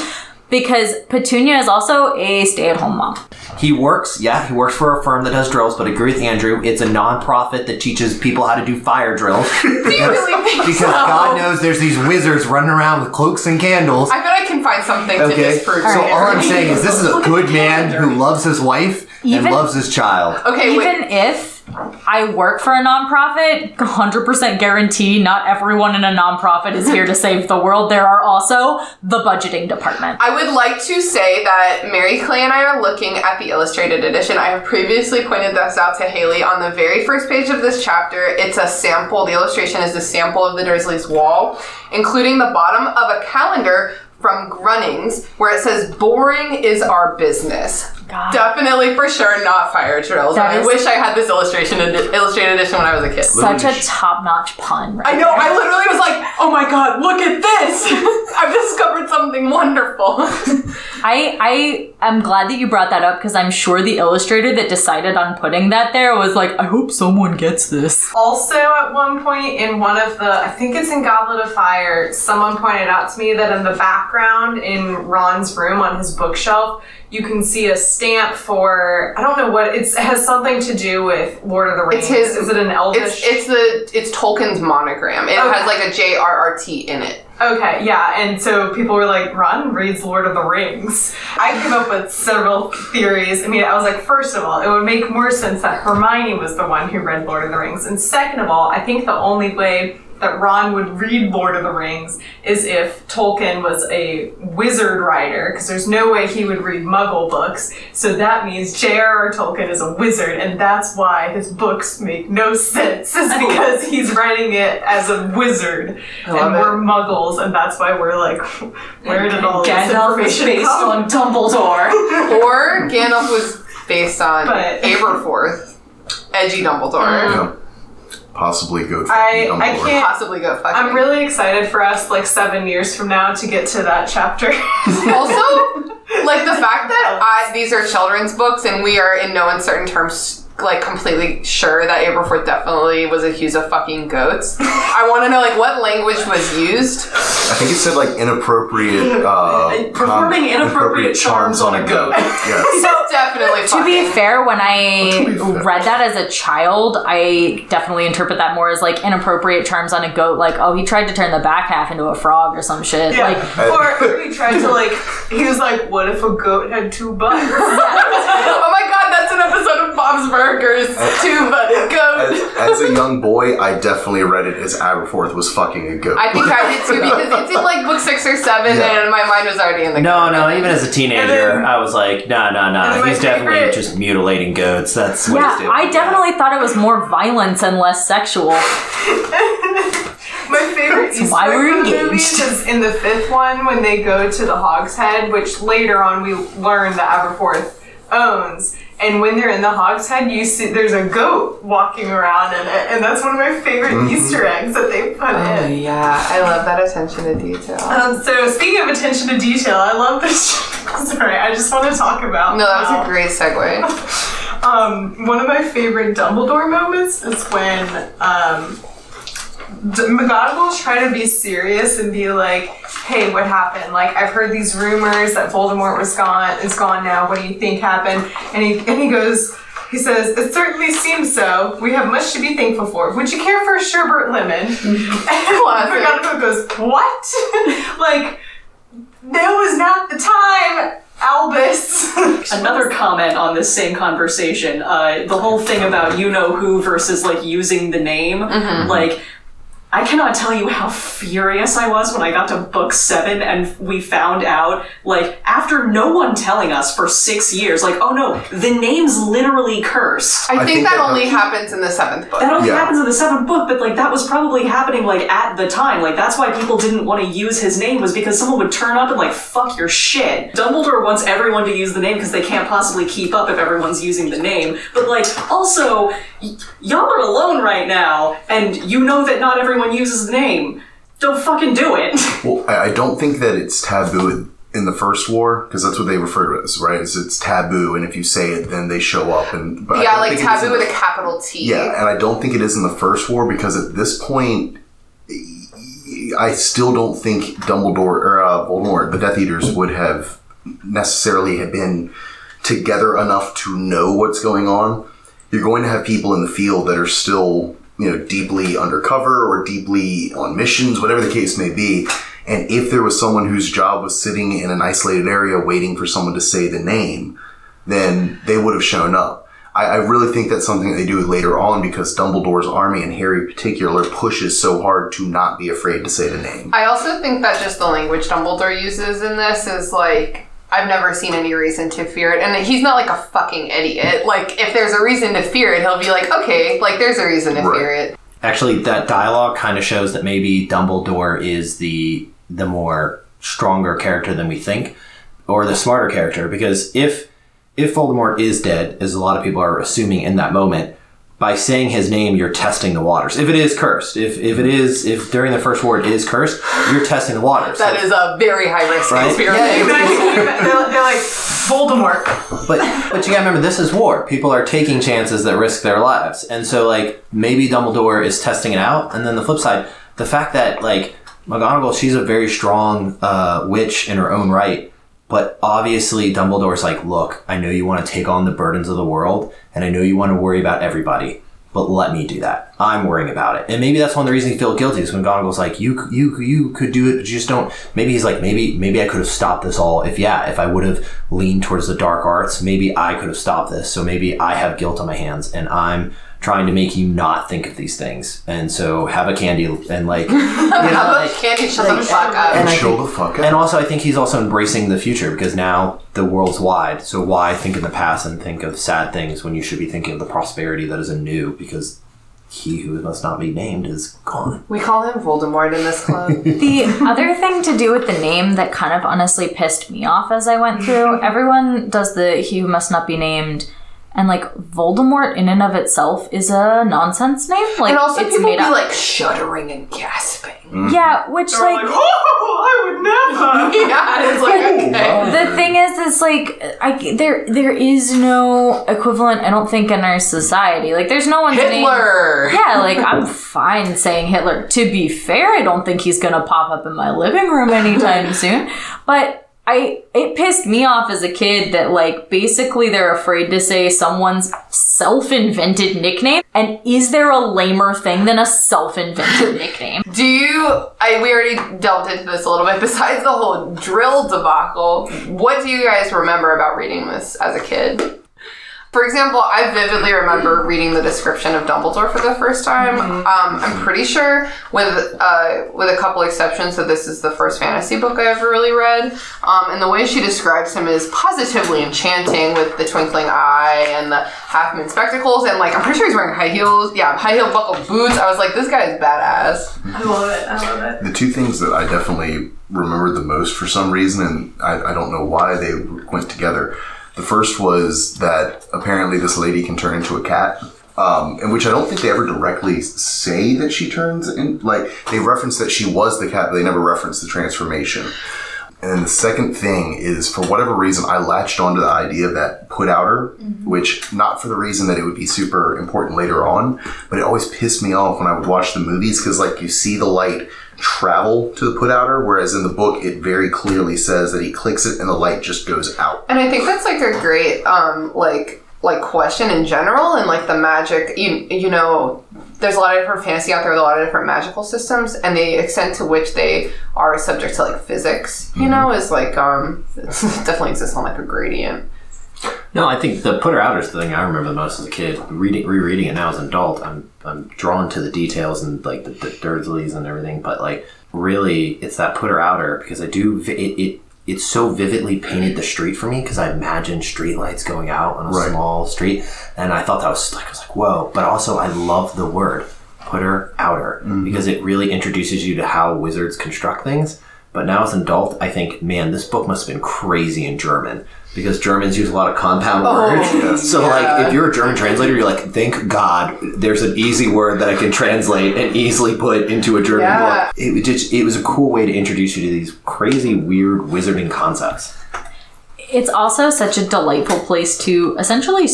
because Petunia is also a stay at home mom. He works, yeah, he works for a firm that does drills, but I agree with Andrew. It's a non-profit that teaches people how to do fire drills. (laughs) because because God knows there's these wizards running around with cloaks and candles. I bet I can find something to Okay, disprove. so all I'm saying is this is a (laughs) good man who loves his wife Even- and loves his child. Okay, wait. Even if I work for a nonprofit, 100% guarantee not everyone in a nonprofit is here to (laughs) save the world. There are also the budgeting department. I would like to say that Mary Clay and I are looking at the illustrated edition. I have previously pointed this out to Haley on the very first page of this chapter. It's a sample. The illustration is a sample of the Dursleys' wall, including the bottom of a calendar from Grunnings where it says, Boring is our business. God. Definitely for sure not fire drills. That I is- wish I had this illustration edi- illustrated edition when I was a kid. Such a top-notch pun. Right I know, there. I literally was like, oh my god, look at this! (laughs) I've discovered something wonderful. (laughs) I I am glad that you brought that up because I'm sure the illustrator that decided on putting that there was like, I hope someone gets this. Also, at one point in one of the, I think it's in Goblet of Fire, someone pointed out to me that in the background in Ron's room on his bookshelf, you can see a stamp for, I don't know what, it's, it has something to do with Lord of the Rings. It's his- Is it an Elvish? It's it's the it's Tolkien's monogram. It Okay. has like a J-R-R-T in it. Okay, yeah, and so people were like, Ron reads Lord of the Rings. I came up with several theories. I mean, I was like, first of all, it would make more sense that Hermione was the one who read Lord of the Rings. And second of all, I think the only way that Ron would read Lord of the Rings is if Tolkien was a wizard writer, because there's no way he would read muggle books. So that means J.R.R. Tolkien is a wizard, and that's why his books make no sense, is because (laughs) he's writing it as a wizard. And it. we're muggles, and that's why we're like, (laughs) where did all this Gandalf is information based come? on Dumbledore. (laughs) Or Gandalf was based on But- Aberforth, edgy Dumbledore. Mm. Yeah. Possibly goat. I- I can't- Possibly go fucking. I'm really excited for us, like seven years from now, to get to that chapter. (laughs) also like the fact that (laughs) I, these are children's books and we are in no uncertain terms like completely sure that Aberforth definitely was accused of fucking goats. I want to know like what language was used. I think it said like inappropriate. Uh, (laughs) Performing com- inappropriate charms on a goat. (laughs) yes. It's definitely To be fair, when I fair. read that as a child, I definitely interpret that more as like inappropriate charms on a goat, like oh he tried to turn the back half into a frog or some shit. Yeah. Like or he tried to like, he was like, what if a goat had two butts? (laughs) oh my god, that's an episode of Bob's Burgers. Two butted goat. As, as a young boy, I definitely read it as Aberforth was fucking a goat. I think I did too because it's in like book six or seven Yeah. and my mind was already in the No, no, even as a teenager, then- I was like, no, no, And no. He's my definitely favorite- just mutilating goats. That's what he's yeah, doing. I definitely thought it was more violence and less sexual. (laughs) My favorite Easter why we're engaged. is in the fifth one when they go to the Hog's Head, which later on we learn that Aberforth owns. And when they're in the Hogshead, you see there's a goat walking around in it, and that's one of my favorite Easter eggs that they put Oh in. yeah, I love that attention to detail. Um, so speaking of attention to detail, I love this. (laughs) Sorry, I just want to talk about. No, that was how- a great segue. (laughs) Um, one of my favorite Dumbledore moments is when um, D- McGonagall's trying to be serious and be like, "Hey, what happened? Like, I've heard these rumors that Voldemort was gone, is gone now. What do you think happened?" And he and he goes. He says, It certainly seems so. We have much to be thankful for. Would you care for a sherbet lemon? (laughs) And McGonagall goes, What? (laughs) like, that was not the time, Albus. (laughs) Another comment on this same conversation, uh, the whole thing about you know who versus like using the name, like. I cannot tell you how furious I was when I got to book seven and we found out, like, after no one telling us for six years, like, oh no, the name's literally cursed. I, I think, think that, that- only happens in the seventh book. That only Yeah. happens in the seventh book, but like that was probably happening like at the time. Like that's why people didn't want to use his name was because someone would turn up and like fuck your shit. Dumbledore wants everyone to use the name because they can't possibly keep up if everyone's using the name. But like also, y- y'all are alone right now, and you know that not everyone uses the name. Don't fucking do it. (laughs) Well, I, I don't think that it's taboo in the first war because that's what they refer to it as, right? It's, it's taboo, and if you say it, then they show up. And but I yeah, don't like think it is taboo in with a capital T. Yeah, and I don't think it is in the first war because at this point, I still don't think Dumbledore or uh, Voldemort, the Death Eaters, would have necessarily have been together enough to know what's going on. You're going to have people in the field that are still, you know, deeply undercover or deeply on missions, whatever the case may be. And if there was someone whose job was sitting in an isolated area waiting for someone to say the name, then they would have shown up. I, I really think that's something they do later on because Dumbledore's army and Harry in particular pushes so hard to not be afraid to say the name. I also think that just the language Dumbledore uses in this is like I've never seen any reason to fear it, and he's not like a fucking idiot. Like if there's a reason to fear it, he'll be like, okay, like there's a reason to Right. fear it. Actually, that dialogue kind of shows that maybe Dumbledore is the the more stronger character than we think, or the smarter character. Because if if Voldemort is dead, as a lot of people are assuming in that moment, by saying his name, you're testing the waters. If it is cursed, if if it is, if during the first war it is cursed, you're testing the waters. That is a very high risk Right? I mean, (laughs) they're, they're like Voldemort. But but you gotta remember, this is war. People are taking chances that risk their lives, and so like maybe Dumbledore is testing it out. And then the flip side, the fact that like McGonagall, she's a very strong uh, witch in her own right, but obviously Dumbledore's like, look, I know you want to take on the burdens of the world, and I know you want to worry about everybody. But let me do that. I'm worrying about it, and maybe that's one of the reasons he felt guilty. Is when McGonagall's like, "You, you, you could do it, but you just don't." Maybe he's like, "Maybe, maybe I could have stopped this all. If yeah, if I would have leaned towards the dark arts, maybe I could have stopped this. So maybe I have guilt on my hands, and I'm trying to make you not think of these things. And so have a candy and like, (laughs) you know, How about like- candy shut the fuck up? And I Chill think- the fuck and also, I think he's also embracing the future because now the world's wide. So why think in the past and think of sad things when you should be thinking of the prosperity that is anew? Because he who must not be named is gone. we call him Voldemort in this club. (laughs) The other thing to do with the name that kind of honestly pissed me off as I went through, (laughs) everyone does the he who must not be named. And like Voldemort in and of itself is a nonsense name. Like and also it's people made be up. like shuddering and gasping. Mm. yeah, which They're like like, oh, I would never. (laughs) yeah, it's like (laughs) okay. the thing is is like I there there is no equivalent I don't think in our society. Like there's no one's name Hitler. Yeah, like I'm (laughs) fine saying Hitler. To be fair, I don't think he's gonna pop up in my living room anytime soon. But I it pissed me off as a kid that like basically they're afraid to say someone's self-invented nickname. And is there a lamer thing than a self-invented (laughs) nickname? Do you? I we already delved into this a little bit. (laughs) Besides the whole drill debacle, what do you guys remember about reading this as a kid? For example, I vividly remember reading the description of Dumbledore for the first time. Um, I'm pretty sure, with uh, with a couple exceptions, that this is the first fantasy book I ever really read. Um, and the way she describes him is positively enchanting, with the twinkling eye and the half moon spectacles, and like I'm pretty sure he's wearing high heels. Yeah, high heel buckled boots. I was like, this guy is badass. I love it. I love it. The two things that I definitely remembered the most for some reason, and I, I don't know why they went together. The first was that apparently this lady can turn into a cat. Um, in which I don't think they ever directly say that she turns in. Like they reference that she was the cat, but they never reference the transformation. And then the second thing is, for whatever reason, I latched onto the idea of that put outer, which not for the reason that it would be super important later on, but it always pissed me off when I would watch the movies because, like, you see the light travel to the put outer, whereas in the book it very clearly says that he clicks it and the light just goes out. And I think that's like a great um like like question in general and like the magic you you know there's a lot of different fantasy out there with a lot of different magical systems and the extent to which they are subject to like physics you know is like um (laughs) it definitely exists on like a gradient No, I think the putter outer is the thing I remember the most as a kid. Reading, rereading it now as an adult, I'm I'm drawn to the details and like the, the Dursleys and everything. But like, really, it's that putter outer because I do it. it it so vividly painted the street for me because I imagined street lights going out on a Right. small street, and I thought that was like I was like whoa. But also, I love the word putter outer mm-hmm. because it really introduces you to how wizards construct things. But now as an adult, I think, man, this book must have been crazy in German because Germans use a lot of compound oh, words. (laughs) So, like, if you're a German translator, you're like, thank God there's an easy word that I can translate and easily put into a German Yeah. book. It, was just, it was a cool way to introduce you to these crazy, weird wizarding concepts. It's also such a delightful place to essentially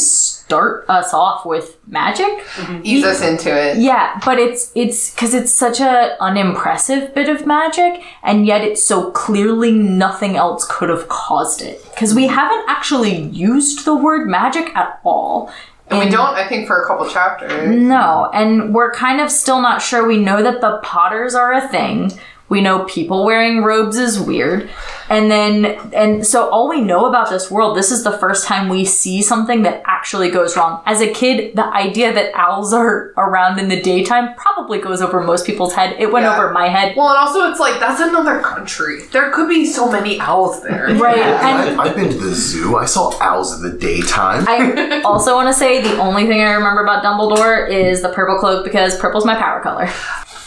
start us off with magic. Mm-hmm. ease us into it Yeah, but it's it's because it's such a unimpressive bit of magic, and yet it's so clearly nothing else could have caused it. Because we haven't actually used the word magic at all. and we don't i think for a couple chapters No, and we're kind of still not sure. We know that the Potters are a thing. We know people wearing robes is weird. And then, and so all we know about this world, this is the first time we see something that actually goes wrong. As a kid, the idea that owls are around in the daytime probably goes over most people's head. It went Yeah. over my head. well and also it's like that's another country there could be so many owls there (laughs) Right. And I, I've been to the zoo. I saw owls in the daytime. I (laughs) also want to say the only thing I remember about Dumbledore is the purple cloak because purple's my power color.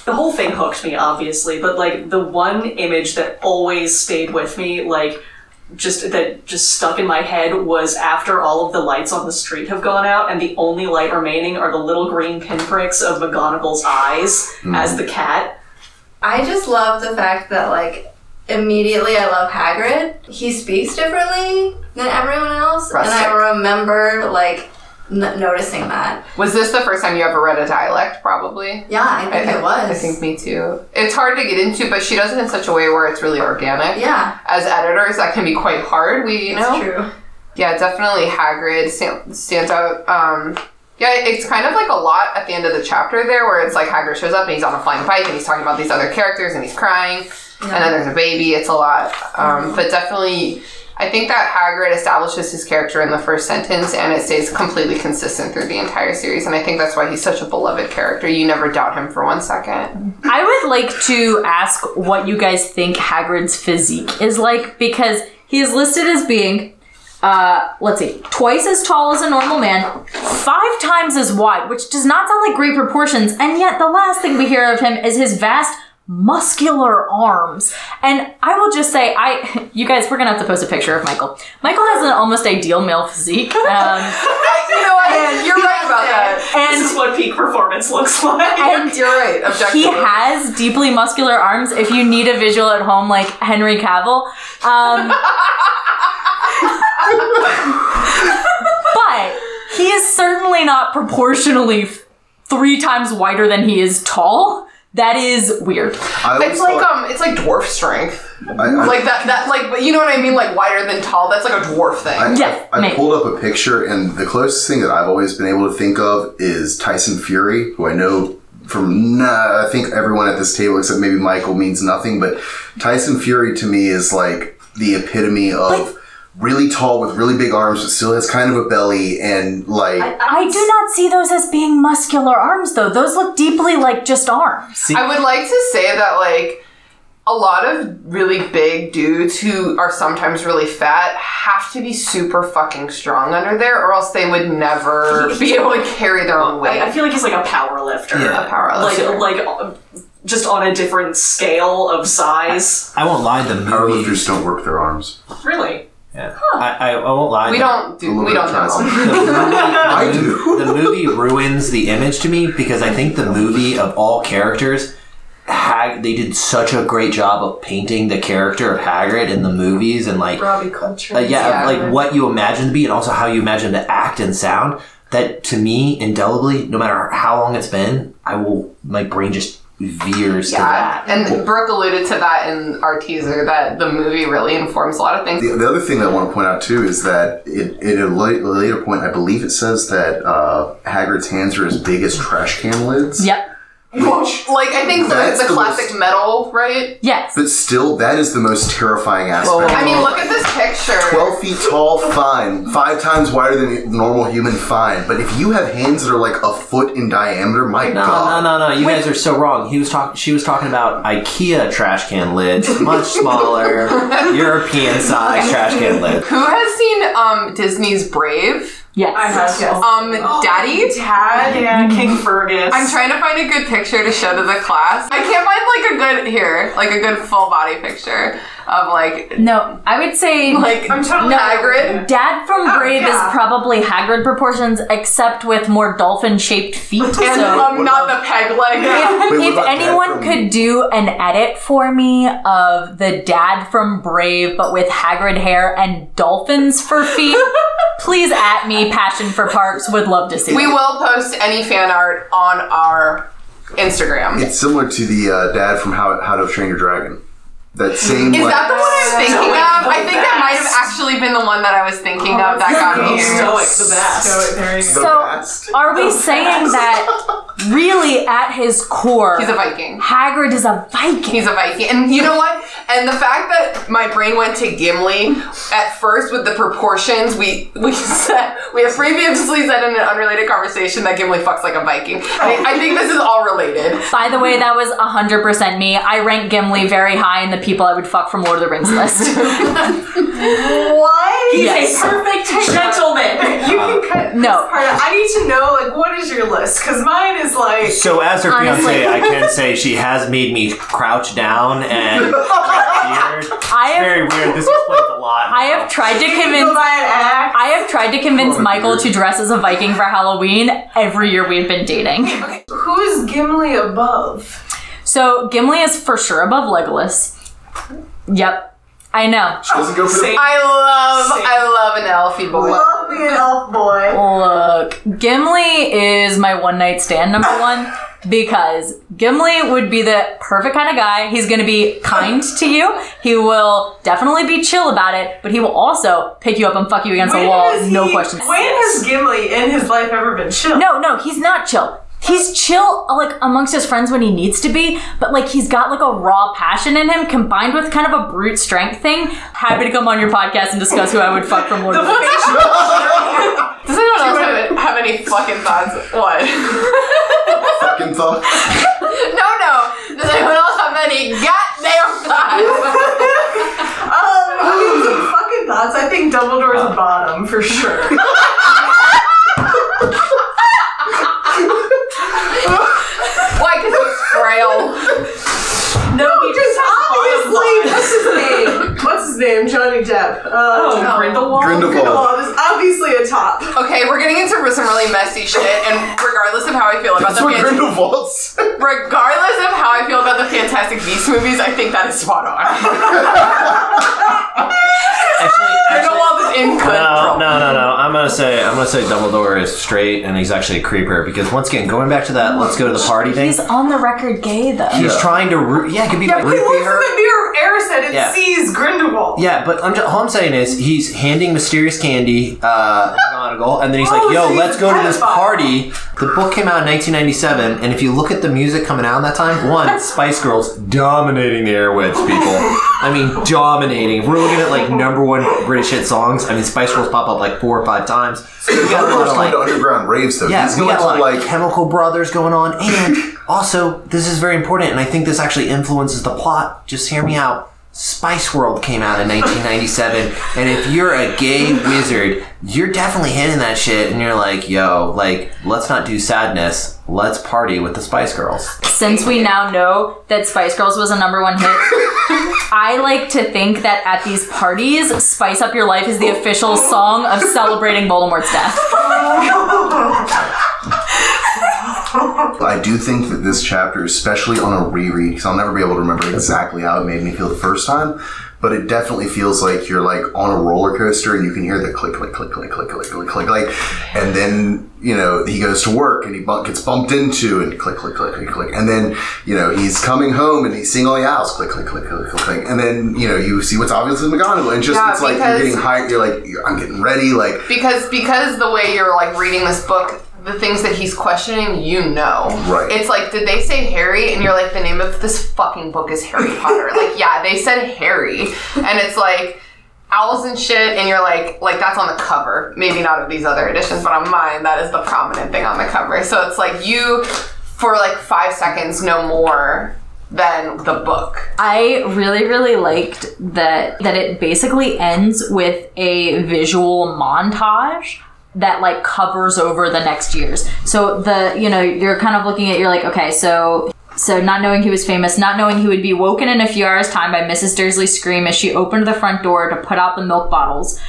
The whole thing hooked me obviously but like the one image that always stayed with me like just that just stuck in my head was after all of the lights on the street have gone out and the only light remaining are the little green pinpricks of McGonagall's eyes hmm. as the cat. I just love the fact that like immediately I love Hagrid. He speaks differently than everyone else, and I remember like n- noticing that. was this the first time you ever read a dialect probably Yeah, I think it was. I think me too. It's hard to get into, but she does it in such a way where it's really organic. Yeah, As editors, that can be quite hard. We, you it's know, true. yeah, definitely Hagrid stand, stands out. Um, yeah, it's kind of like a lot at the end of the chapter there, where it's like Hagrid shows up and he's on a flying bike and he's talking about these other characters and he's crying, and then there's a baby. It's a lot, um, but definitely. I think that Hagrid establishes his character in the first sentence and it stays completely consistent through the entire series. And I think that's why he's such a beloved character. You never doubt him for one second. I would like to ask what you guys think Hagrid's physique is like because he is listed as being, uh, let's see, twice as tall as a normal man, five times as wide, which does not sound like great proportions, and yet the last thing we hear of him is his vast muscular arms. And I will just say, I, (laughs) you guys, we're gonna have to post a picture of Michael. Michael has an almost ideal male physique. (laughs) Um, you know what? You're right about that. and this is what peak performance looks like and You're right. (laughs) he has deeply muscular arms if you need a visual at home like henry cavill um, but he is certainly not proportionally three times wider than he is tall that is weird I always It's like thought- um, it's like dwarf strength. I, I, Like that, that, like, but you know what I mean? Like wider than tall. That's like a dwarf thing. I, Yeah, I, I pulled up a picture, and the closest thing that I've always been able to think of is Tyson Fury, who I know from nah, I think everyone at this table except maybe Michael means nothing, but Tyson Fury to me is like the epitome of really tall with really big arms, but still has kind of a belly and like. i do not see those as being muscular arms though those look deeply like just arms I would like to say that like a lot of really big dudes who are sometimes really fat have to be super fucking strong under there, or else they would never (laughs) be able to carry their own weight. I, I feel like he's like a power lifter Yeah. a power like lifter. like uh, just on a different scale of size I won't lie, the movie. Powerlifters don't work their arms. really Yeah. I, I, I won't lie. We the- don't do. We don't know. (laughs) of I do. the movie ruins the image to me because I think the movie of all characters, Hag they did such a great job of painting the character of Hagrid in the movies and like Robbie Coltrane. uh, yeah, Yeah. like what you imagine to be and also how you imagine to act and sound. That to me, indelibly, no matter how long it's been, I will my brain just veers to Yeah, that. and Brooke alluded to that in our teaser that the movie really informs a lot of things. The, the other thing that I want to point out too is that it, at a later point, I believe it says that uh, Hagrid's hands are as big as trash can lids. Yep. Which, Like I think the, That's the the classic most- metal, right? Yes. but still, that is the most terrifying aspect. I mean, look at this picture. 12 feet tall, fine. Five times wider than a normal human, fine. But if you have hands that are like a foot in diameter, my No, god. no, no, no! You guys are so wrong. He was talking. She was talking about IKEA trash can lids, (laughs) much smaller, (laughs) European size trash can lids. Who has seen um Disney's Brave? Yes. I have, yes. Um, Daddy. Dad, yeah, King Fergus. I'm trying to find a good picture to show to the class. I can't find like a good here, like a good full body picture of like No, I would say like I'm totally No. Hagrid. Dad from Oh, Brave yeah. is probably Hagrid proportions, except with more dolphin-shaped feet. And so um, not the peg leg. if, Wait, if anyone could do an edit for me of the dad from Brave, but with Hagrid hair and dolphins for feet, (laughs) please at me. Passion for Parks would love to see. We it. will post any fan art on our Instagram. It's similar to the uh, dad from How, How to Train Your Dragon. That same. Is like, that the one I was thinking of? the I think that might have actually been the one that I was thinking of that got me here. Stoic, the best. So, there you go. So, best? Are we saying that really at his core, He's a Viking. Hagrid is a Viking? He's a Viking. And you know what? And the fact that my brain went to Gimli at first with the proportions, we we said we have previously said in an unrelated conversation that Gimli fucks like a Viking. I, oh. I think this is all related. By the way, that was 100% me. I rank Gimli very high in the people I would fuck from Lord of the Rings list. (laughs) What? He's Yes. a perfect gentleman. You can cut No. this part out. I need to know, like, what is your list? Because mine is like. So as her Honestly. fiance, I can say she has made me crouch down and (laughs) wear. I have Very weird. This explains a lot. I have tried to convince by an act. I have tried to convince Oh, Michael dear. to dress as a Viking for Halloween every year we've been dating. Who is Gimli above? So Gimli is for sure above Legolas. Yep. I know. She doesn't go for the. I love I love an elfie boy. Love me an elf boy. Look, Gimli is my one night stand number one because Gimli would be the perfect kind of guy. He's going to be kind to you. He will definitely be chill about it, but he will also pick you up and fuck you against the wall, has no he- questions. When has Gimli in his life ever been chill? No, no, he's not chill. He's chill like amongst his friends when he needs to be, but like he's got like a raw passion in him combined with kind of a brute strength thing. Happy to come on your podcast and discuss who I would fuck from Lord of the Rings. (laughs) Does anyone else have, have any fucking thoughts? What? fucking thoughts. (laughs) no, no. Does anyone else have any goddamn thoughts? (laughs) Um, I mean, some fucking thoughts. I think Dumbledore's bottom for sure. Why? Because he's frail. No, he just obviously. What's his name? What's? Johnny Depp. Oh, Um, Grindelwald? Grindelwald. Grindelwald is obviously a top. Okay, we're getting into some really messy shit, and regardless of how I feel about That's the what Fant- Grindelwald's. regardless of how I feel about the Fantastic Beasts movies, I think that is spot on. (laughs) Actually, actually, Grindelwald is in no, control. no, no, no. I'm gonna say I'm gonna say Dumbledore is straight, and he's actually a creeper because once again, going back to that, let's go to the party thing. He's on the record gay though. He's Yeah. trying to root. Yeah, it could be Yeah, like he looks in the mirror of Erised and Yeah. sees Grindelwald. Yeah, but I'm just, all I'm saying is he's handing mysterious candy uh, (laughs) McGonagall, and then he's like, Oh, "Yo, so let's go to this party." The book came out in 1997, and if you look at the music coming out in that time, one (laughs) Spice Girls dominating the airwaves, people. I mean, dominating. If we're looking at like number one British hit songs, I mean, Spice Girls pop up like four or five times. We got a lot of like underground raves though. yeah, He's we got a lot of like. Chemical Brothers going on, and (laughs) also this is very important, and I think this actually influences the plot. Just hear me out. Spice World came out in 1997, (laughs) and if you're a gay wizard, you're definitely hitting that shit. And you're like, yo, like, let's not do sadness. Let's party with the Spice Girls. Since we now know that Spice Girls was a number one hit, (laughs) I like to think that at these parties, Spice Up Your Life is the official song of celebrating Voldemort's death. (laughs) I do think that this chapter, especially on a reread, because I'll never be able to remember exactly how it made me feel the first time, but it definitely feels like you're like on a roller coaster and you can hear the click, click, click, click, click, click, click, click, like, and then you know he goes to work and he bump, gets bumped into and click, click, click, click, click, and then you know he's coming home and he's seeing all the owls, click, click, click, click, click, click, and then you know you see what's obviously McGonagall, and just Yeah, it's like you're getting hyped, you're like I'm getting ready, like because because the way you're like reading this book the things that he's questioning you know. Right. it's like did they say harry? And you're like the name of this fucking book is harry (laughs) potter. Like yeah they said harry. And it's like owls and shit and you're like like that's on the cover. Maybe not of these other editions but on mine that is the prominent thing on the cover. So it's like you for like five seconds know more than the book. I really, really liked that that it basically ends with a visual montage that like covers over the next years. So the you know you're kind of looking at you're like okay so so not knowing he was famous, not knowing he would be woken in a few hours time by Mrs. Dursley's scream as she opened the front door to put out the milk bottles.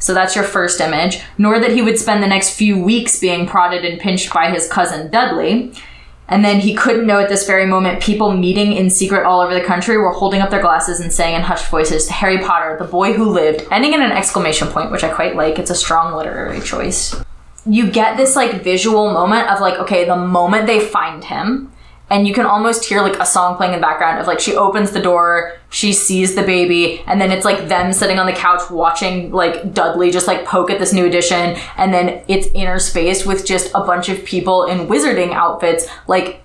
So that's your first image. Nor that he would spend the next few weeks being prodded and pinched by his cousin Dudley. And then he couldn't know at this very moment people meeting in secret all over the country were holding up their glasses and saying in hushed voices, Harry Potter, the boy who lived, ending in an exclamation point, which I quite like. It's a strong literary choice. You get this like visual moment of like, okay, the moment they find him, and you can almost hear like a song playing in the background of like she opens the door, she sees the baby, and then it's like them sitting on the couch watching like Dudley just like poke at this new edition, and then it's interspaced with just a bunch of people in wizarding outfits like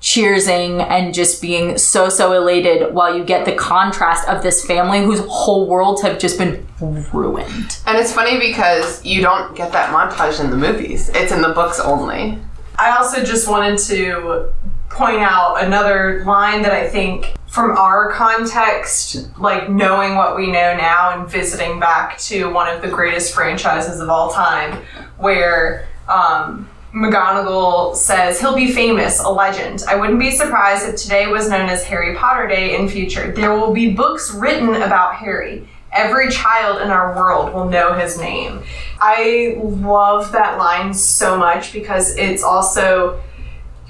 cheersing and just being so so elated while you get the contrast of this family whose whole worlds have just been ruined. And it's funny because you don't get that montage in the movies. It's in the books only. I also just wanted to point out another line that I think from our context, like knowing what we know now and visiting back to one of the greatest franchises of all time, where um, McGonagall says he'll be famous, a legend. I wouldn't be surprised if today was known as Harry Potter Day in future. There will be books written about Harry. Every child in our world will know his name. I love that line so much because it's also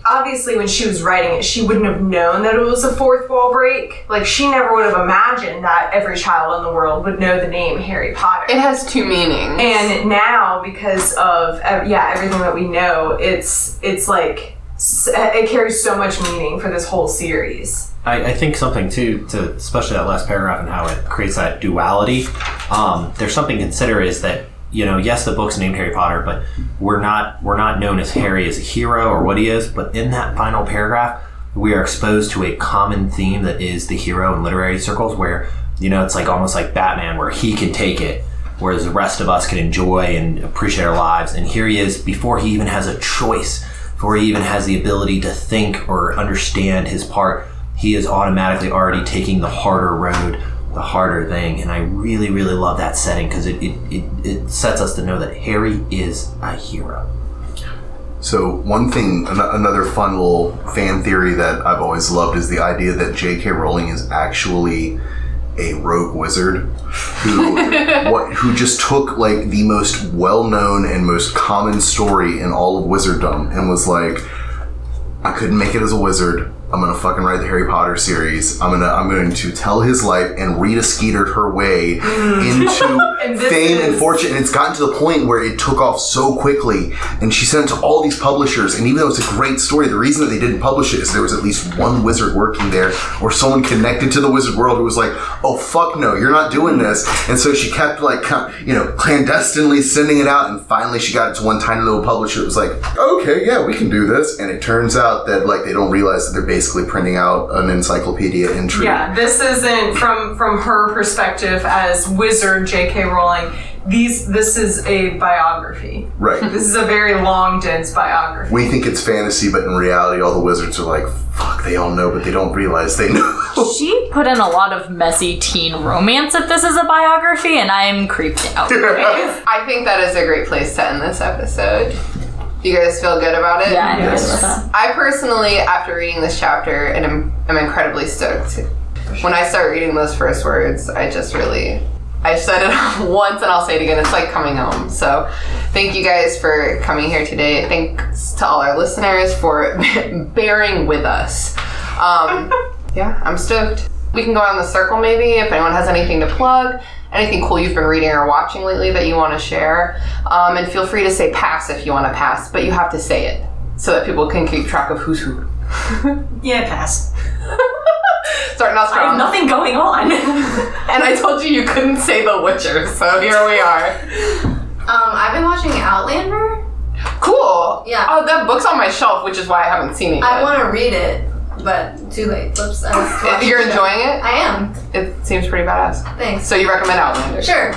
obviously when she was writing it, she wouldn't have known that it was a fourth wall break. Like she never would have imagined that every child in the world would know the name Harry Potter. It has two meanings. and now because of yeah everything that we know, it's it's like it carries so much meaning for this whole series. I, I think something too, to especially that last paragraph and how it creates that duality. Um, there's something to consider is that you know, yes, the book's named Harry Potter, but we're not we're not known as Harry as a hero or what he is. But in that final paragraph, we are exposed to a common theme that is the hero in literary circles, where you know it's like almost like Batman, where he can take it, whereas the rest of us can enjoy and appreciate our lives. And here he is before he even has a choice, before he even has the ability to think or understand his part he is automatically already taking the harder road, the harder thing. And I really, really love that setting because it, it, it, it sets us to know that Harry is a hero. So one thing, an- another fun little fan theory that I've always loved is the idea that J.K. Rowling is actually a rogue wizard who (laughs) what who just took like the most well-known and most common story in all of wizarddom and was like, I couldn't make it as a wizard. I'm gonna fucking write the Harry Potter series. I'm gonna I'm going to tell his life and Rita Skeetered her way (laughs) into And fame and fortune. And it's gotten to the point where it took off so quickly. And she sent it to all these publishers. And even though it's a great story, the reason that they didn't publish it is there was at least one wizard working there or someone connected to the wizard world who was like, "Oh fuck no, you're not doing this." And so she kept like you know clandestinely sending it out. And finally, she got it to one tiny little publisher that was like, "Okay, yeah, we can do this." And it turns out that like they don't realize that they're basically printing out an encyclopedia entry. Yeah, this isn't from from her perspective as wizard J.K. Rowling. these this is a biography. Right. This is a very long, dense biography. We think it's fantasy, but in reality, all the wizards are like, fuck, they all know, but they don't realize they know. (laughs) She put in a lot of messy teen romance if this is a biography, and I'm creeped out. (laughs) I think that is a great place to end this episode. Do you guys feel good about it? Yeah, I'm good Yes. with that. I personally, after reading this chapter, and I'm, I'm incredibly stoked. When I start reading those first words, I just really, I said it (laughs) once and I'll say it again. It's like coming home. So, thank you guys for coming here today. Thanks to all our listeners for (laughs) bearing with us. Um, (laughs) yeah, I'm stoked. We can go around the circle maybe if anyone has anything to plug, anything cool you've been reading or watching lately that you want to share. Um, and feel free to say pass if you want to pass, but you have to say it so that people can keep track of who's who. (laughs) Yeah, pass. (laughs) Starting off strong. I have nothing going on. (laughs) And I told you you couldn't say The Witcher, so here we are. Um, I've been watching Outlander. Cool. Yeah. Oh, that book's on my shelf, which is why I haven't seen it yet. I want to read it, but too late. Whoops. I was (laughs) watching You're the show. enjoying it? I am. It seems pretty badass. Thanks. So you recommend Outlander? Sure.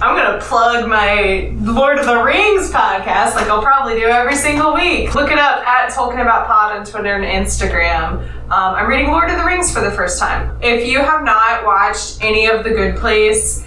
I'm gonna plug my Lord of the Rings podcast, like I'll probably do every single week. Look it up at Tolkien About Pod on Twitter and Instagram. Um, I'm reading Lord of the Rings for the first time. If you have not watched any of The Good Place,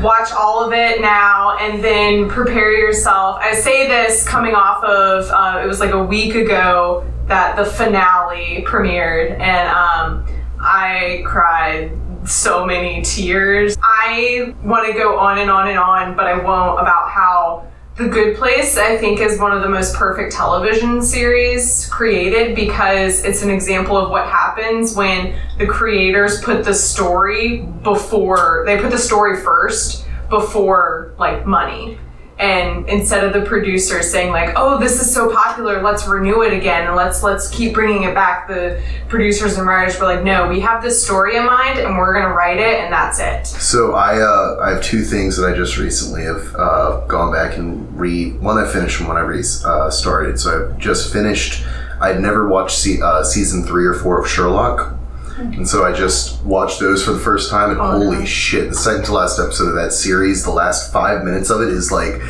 watch all of it now and then prepare yourself. I say this coming off of uh, it was like a week ago that the finale premiered, and um, I cried so many tears. I want to go on and on and on, but I won't about how The Good Place, I think, is one of the most perfect television series created because it's an example of what happens when the creators put the story before, they put the story first before like money. And instead of the producers saying like, "Oh, this is so popular, let's renew it again and let's let's keep bringing it back," the producers and writers were like, "No, we have this story in mind and we're gonna write it, and that's it." So I uh, I have two things that I just recently have uh, gone back and read. One I finished and one I re- uh, started. So I've just finished. I'd never watched se- uh, season three or four of Sherlock, and so I just watched those for the first time. And holy shit, the second to last episode of that series, the last five minutes of it is like.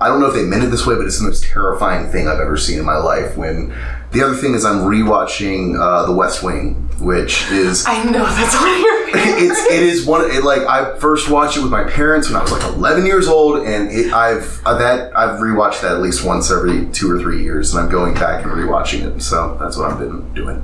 I don't know if they meant it this way, but it's the most terrifying thing I've ever seen in my life. When the other thing is, I'm rewatching uh, The West Wing, which is I know that's one of your (laughs) it's it is one it, like I first watched it with my parents when I was like 11 years old, and it, I've uh, that I've rewatched that at least once every two or three years, and I'm going back and rewatching it. So that's what I've been doing.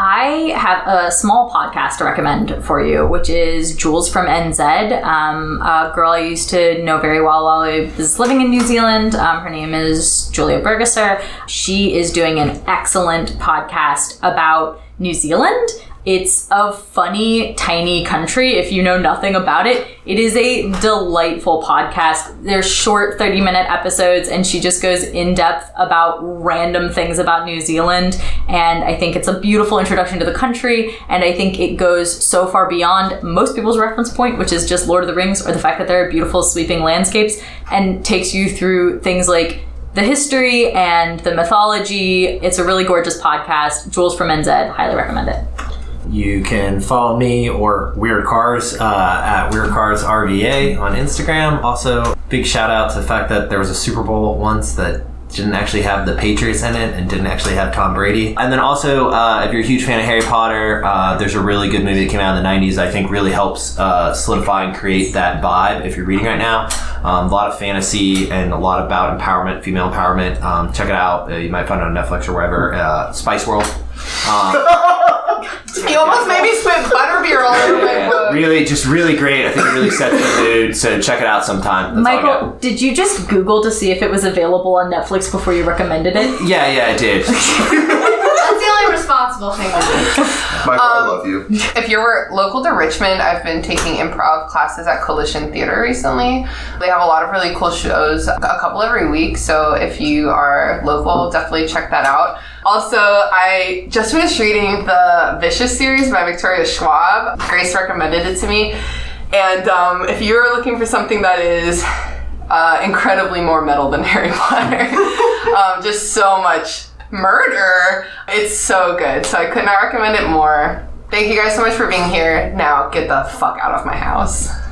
I have a small podcast to recommend for you, which is Jules from NZ, um, a girl I used to know very well while I was living in New Zealand. Um, her name is Julia Bergesser. She is doing an excellent podcast about New Zealand. It's a funny, tiny country. If you know nothing about it, it is a delightful podcast. They're short 30 minute episodes, and she just goes in depth about random things about New Zealand. And I think it's a beautiful introduction to the country. And I think it goes so far beyond most people's reference point, which is just Lord of the Rings or the fact that there are beautiful, sweeping landscapes, and takes you through things like the history and the mythology. It's a really gorgeous podcast. Jules from NZ, highly recommend it. You can follow me or Weird Cars uh, at Weird Cars RVA on Instagram. Also, big shout out to the fact that there was a Super Bowl once that didn't actually have the Patriots in it and didn't actually have Tom Brady. And then also, uh, if you're a huge fan of Harry Potter, uh, there's a really good movie that came out in the 90s I think really helps uh, solidify and create that vibe if you're reading right now. Um, a lot of fantasy and a lot about empowerment, female empowerment. Um, check it out. Uh, you might find it on Netflix or wherever. Uh, Spice World. Um, (laughs) You almost made me spit butterbeer all over my book. really, just really great. I think it really sets the mood. So check it out sometime. That's all I got. Michael, did you just Google to see if it was available on Netflix before you recommended it? Yeah, yeah, I did. (laughs) That's the only responsible thing to do. (laughs) Michael, I love you. If you're local to Richmond, I've been taking improv classes at Coalition Theater recently. They have a lot of really cool shows, a couple every week. So if you are local, definitely check that out. Also, I just finished reading the Vicious series by Victoria Schwab. Grace recommended it to me. And um, if you're looking for something that is uh, incredibly more metal than Harry Potter, (laughs) um, just so much murder, it's so good. So I could not recommend it more. Thank you guys so much for being here. Now get the fuck out of my house.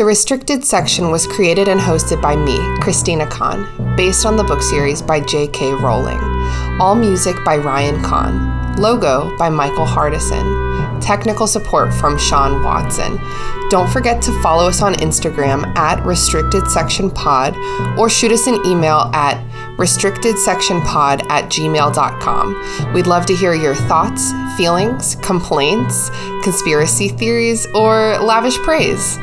The restricted section was created and hosted by me, Christina Kahn, based on the book series by J.K. Rowling. All music by Ryan Kahn. Logo by Michael Hardison. Technical support from Sean Watson. Don't forget to follow us on Instagram at Restricted Section Pod or shoot us an email at restrictedsectionpod at gmail.com. We'd love to hear your thoughts, feelings, complaints, conspiracy theories, or lavish praise.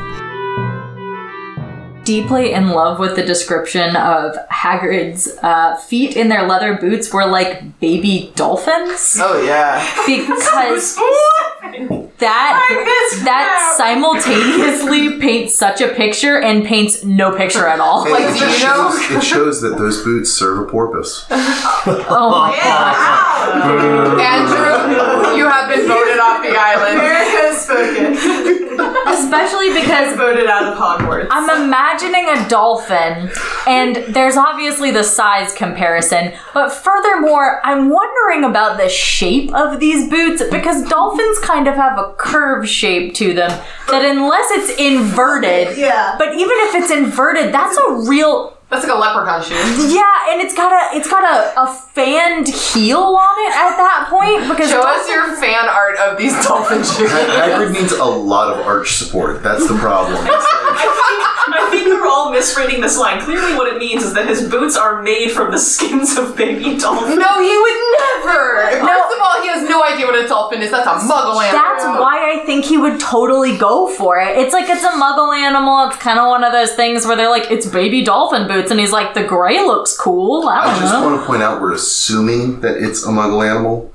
Deeply in love with the description of Hagrid's uh, feet in their leather boots were like baby dolphins. Oh yeah. because (laughs) that that simultaneously paints such a picture and paints no picture at all. It, Like, it do just you know? shows, it shows that those boots serve a porpoise. (laughs) Oh my god. Andrew, you have been voted off the island. America's spoken. (laughs) Especially because voted out of Hogwarts. I'm imagining a dolphin, and there's obviously the size comparison, but furthermore, I'm wondering about the shape of these boots because dolphins kind of have a curve shape to them that, unless it's inverted, Yeah. but even if it's inverted, that's a real. That's like a leprechaun shoe. (laughs) Yeah, and it's got a it's got a, a fanned heel on it at that point because Show us your fan art of these (laughs) dolphin shoes. Hagrid needs a lot of arch support. That's the problem. Like- (laughs) I think, I think we're all misreading this line. Clearly, what it means is that his boots are made from the skins of baby dolphins. No, he would never. First of all, he has no idea what a dolphin is. That's a muggle animal. That's why I think he would totally go for it. It's like it's a muggle animal. It's kind of one of those things where they're like, it's baby dolphin boots, and he's like, the gray looks cool. I I don't just know. want to point out we're assuming that it's a muggle animal.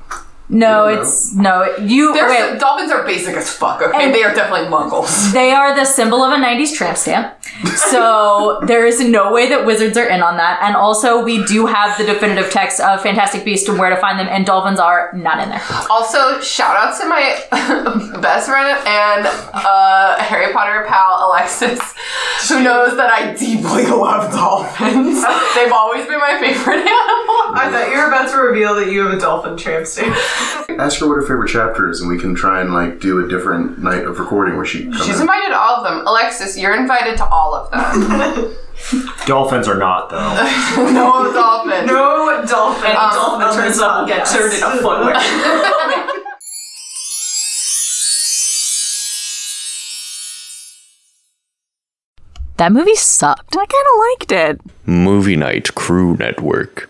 No, it's no. You They're- okay? dolphins are basic as fuck. Okay, And- they are definitely muggles. They are the symbol of a '90s tramp stamp. So (laughs) there is no way that wizards are in on that. And also, we do have the definitive text of Fantastic Beasts and where to find them, and dolphins are not in there. Also, shout out to my (laughs) best friend and uh, Harry Potter pal Alexis, who knows that I deeply love dolphins. (laughs) They've always been my favorite animal. I thought you were about to reveal that you have a dolphin tramp stamp. (laughs) Ask her what her favorite chapter is, and we can try and like do a different night of recording where she comes She's in. invited to all of them. Alexis, you're invited to all of them. (laughs) Dolphins are not though. (laughs) no dolphin. No dolphin. Any on- dolphin turns up will get podcast. turned into footwear. That movie sucked. I kind of liked it. Movie Night Crew Network.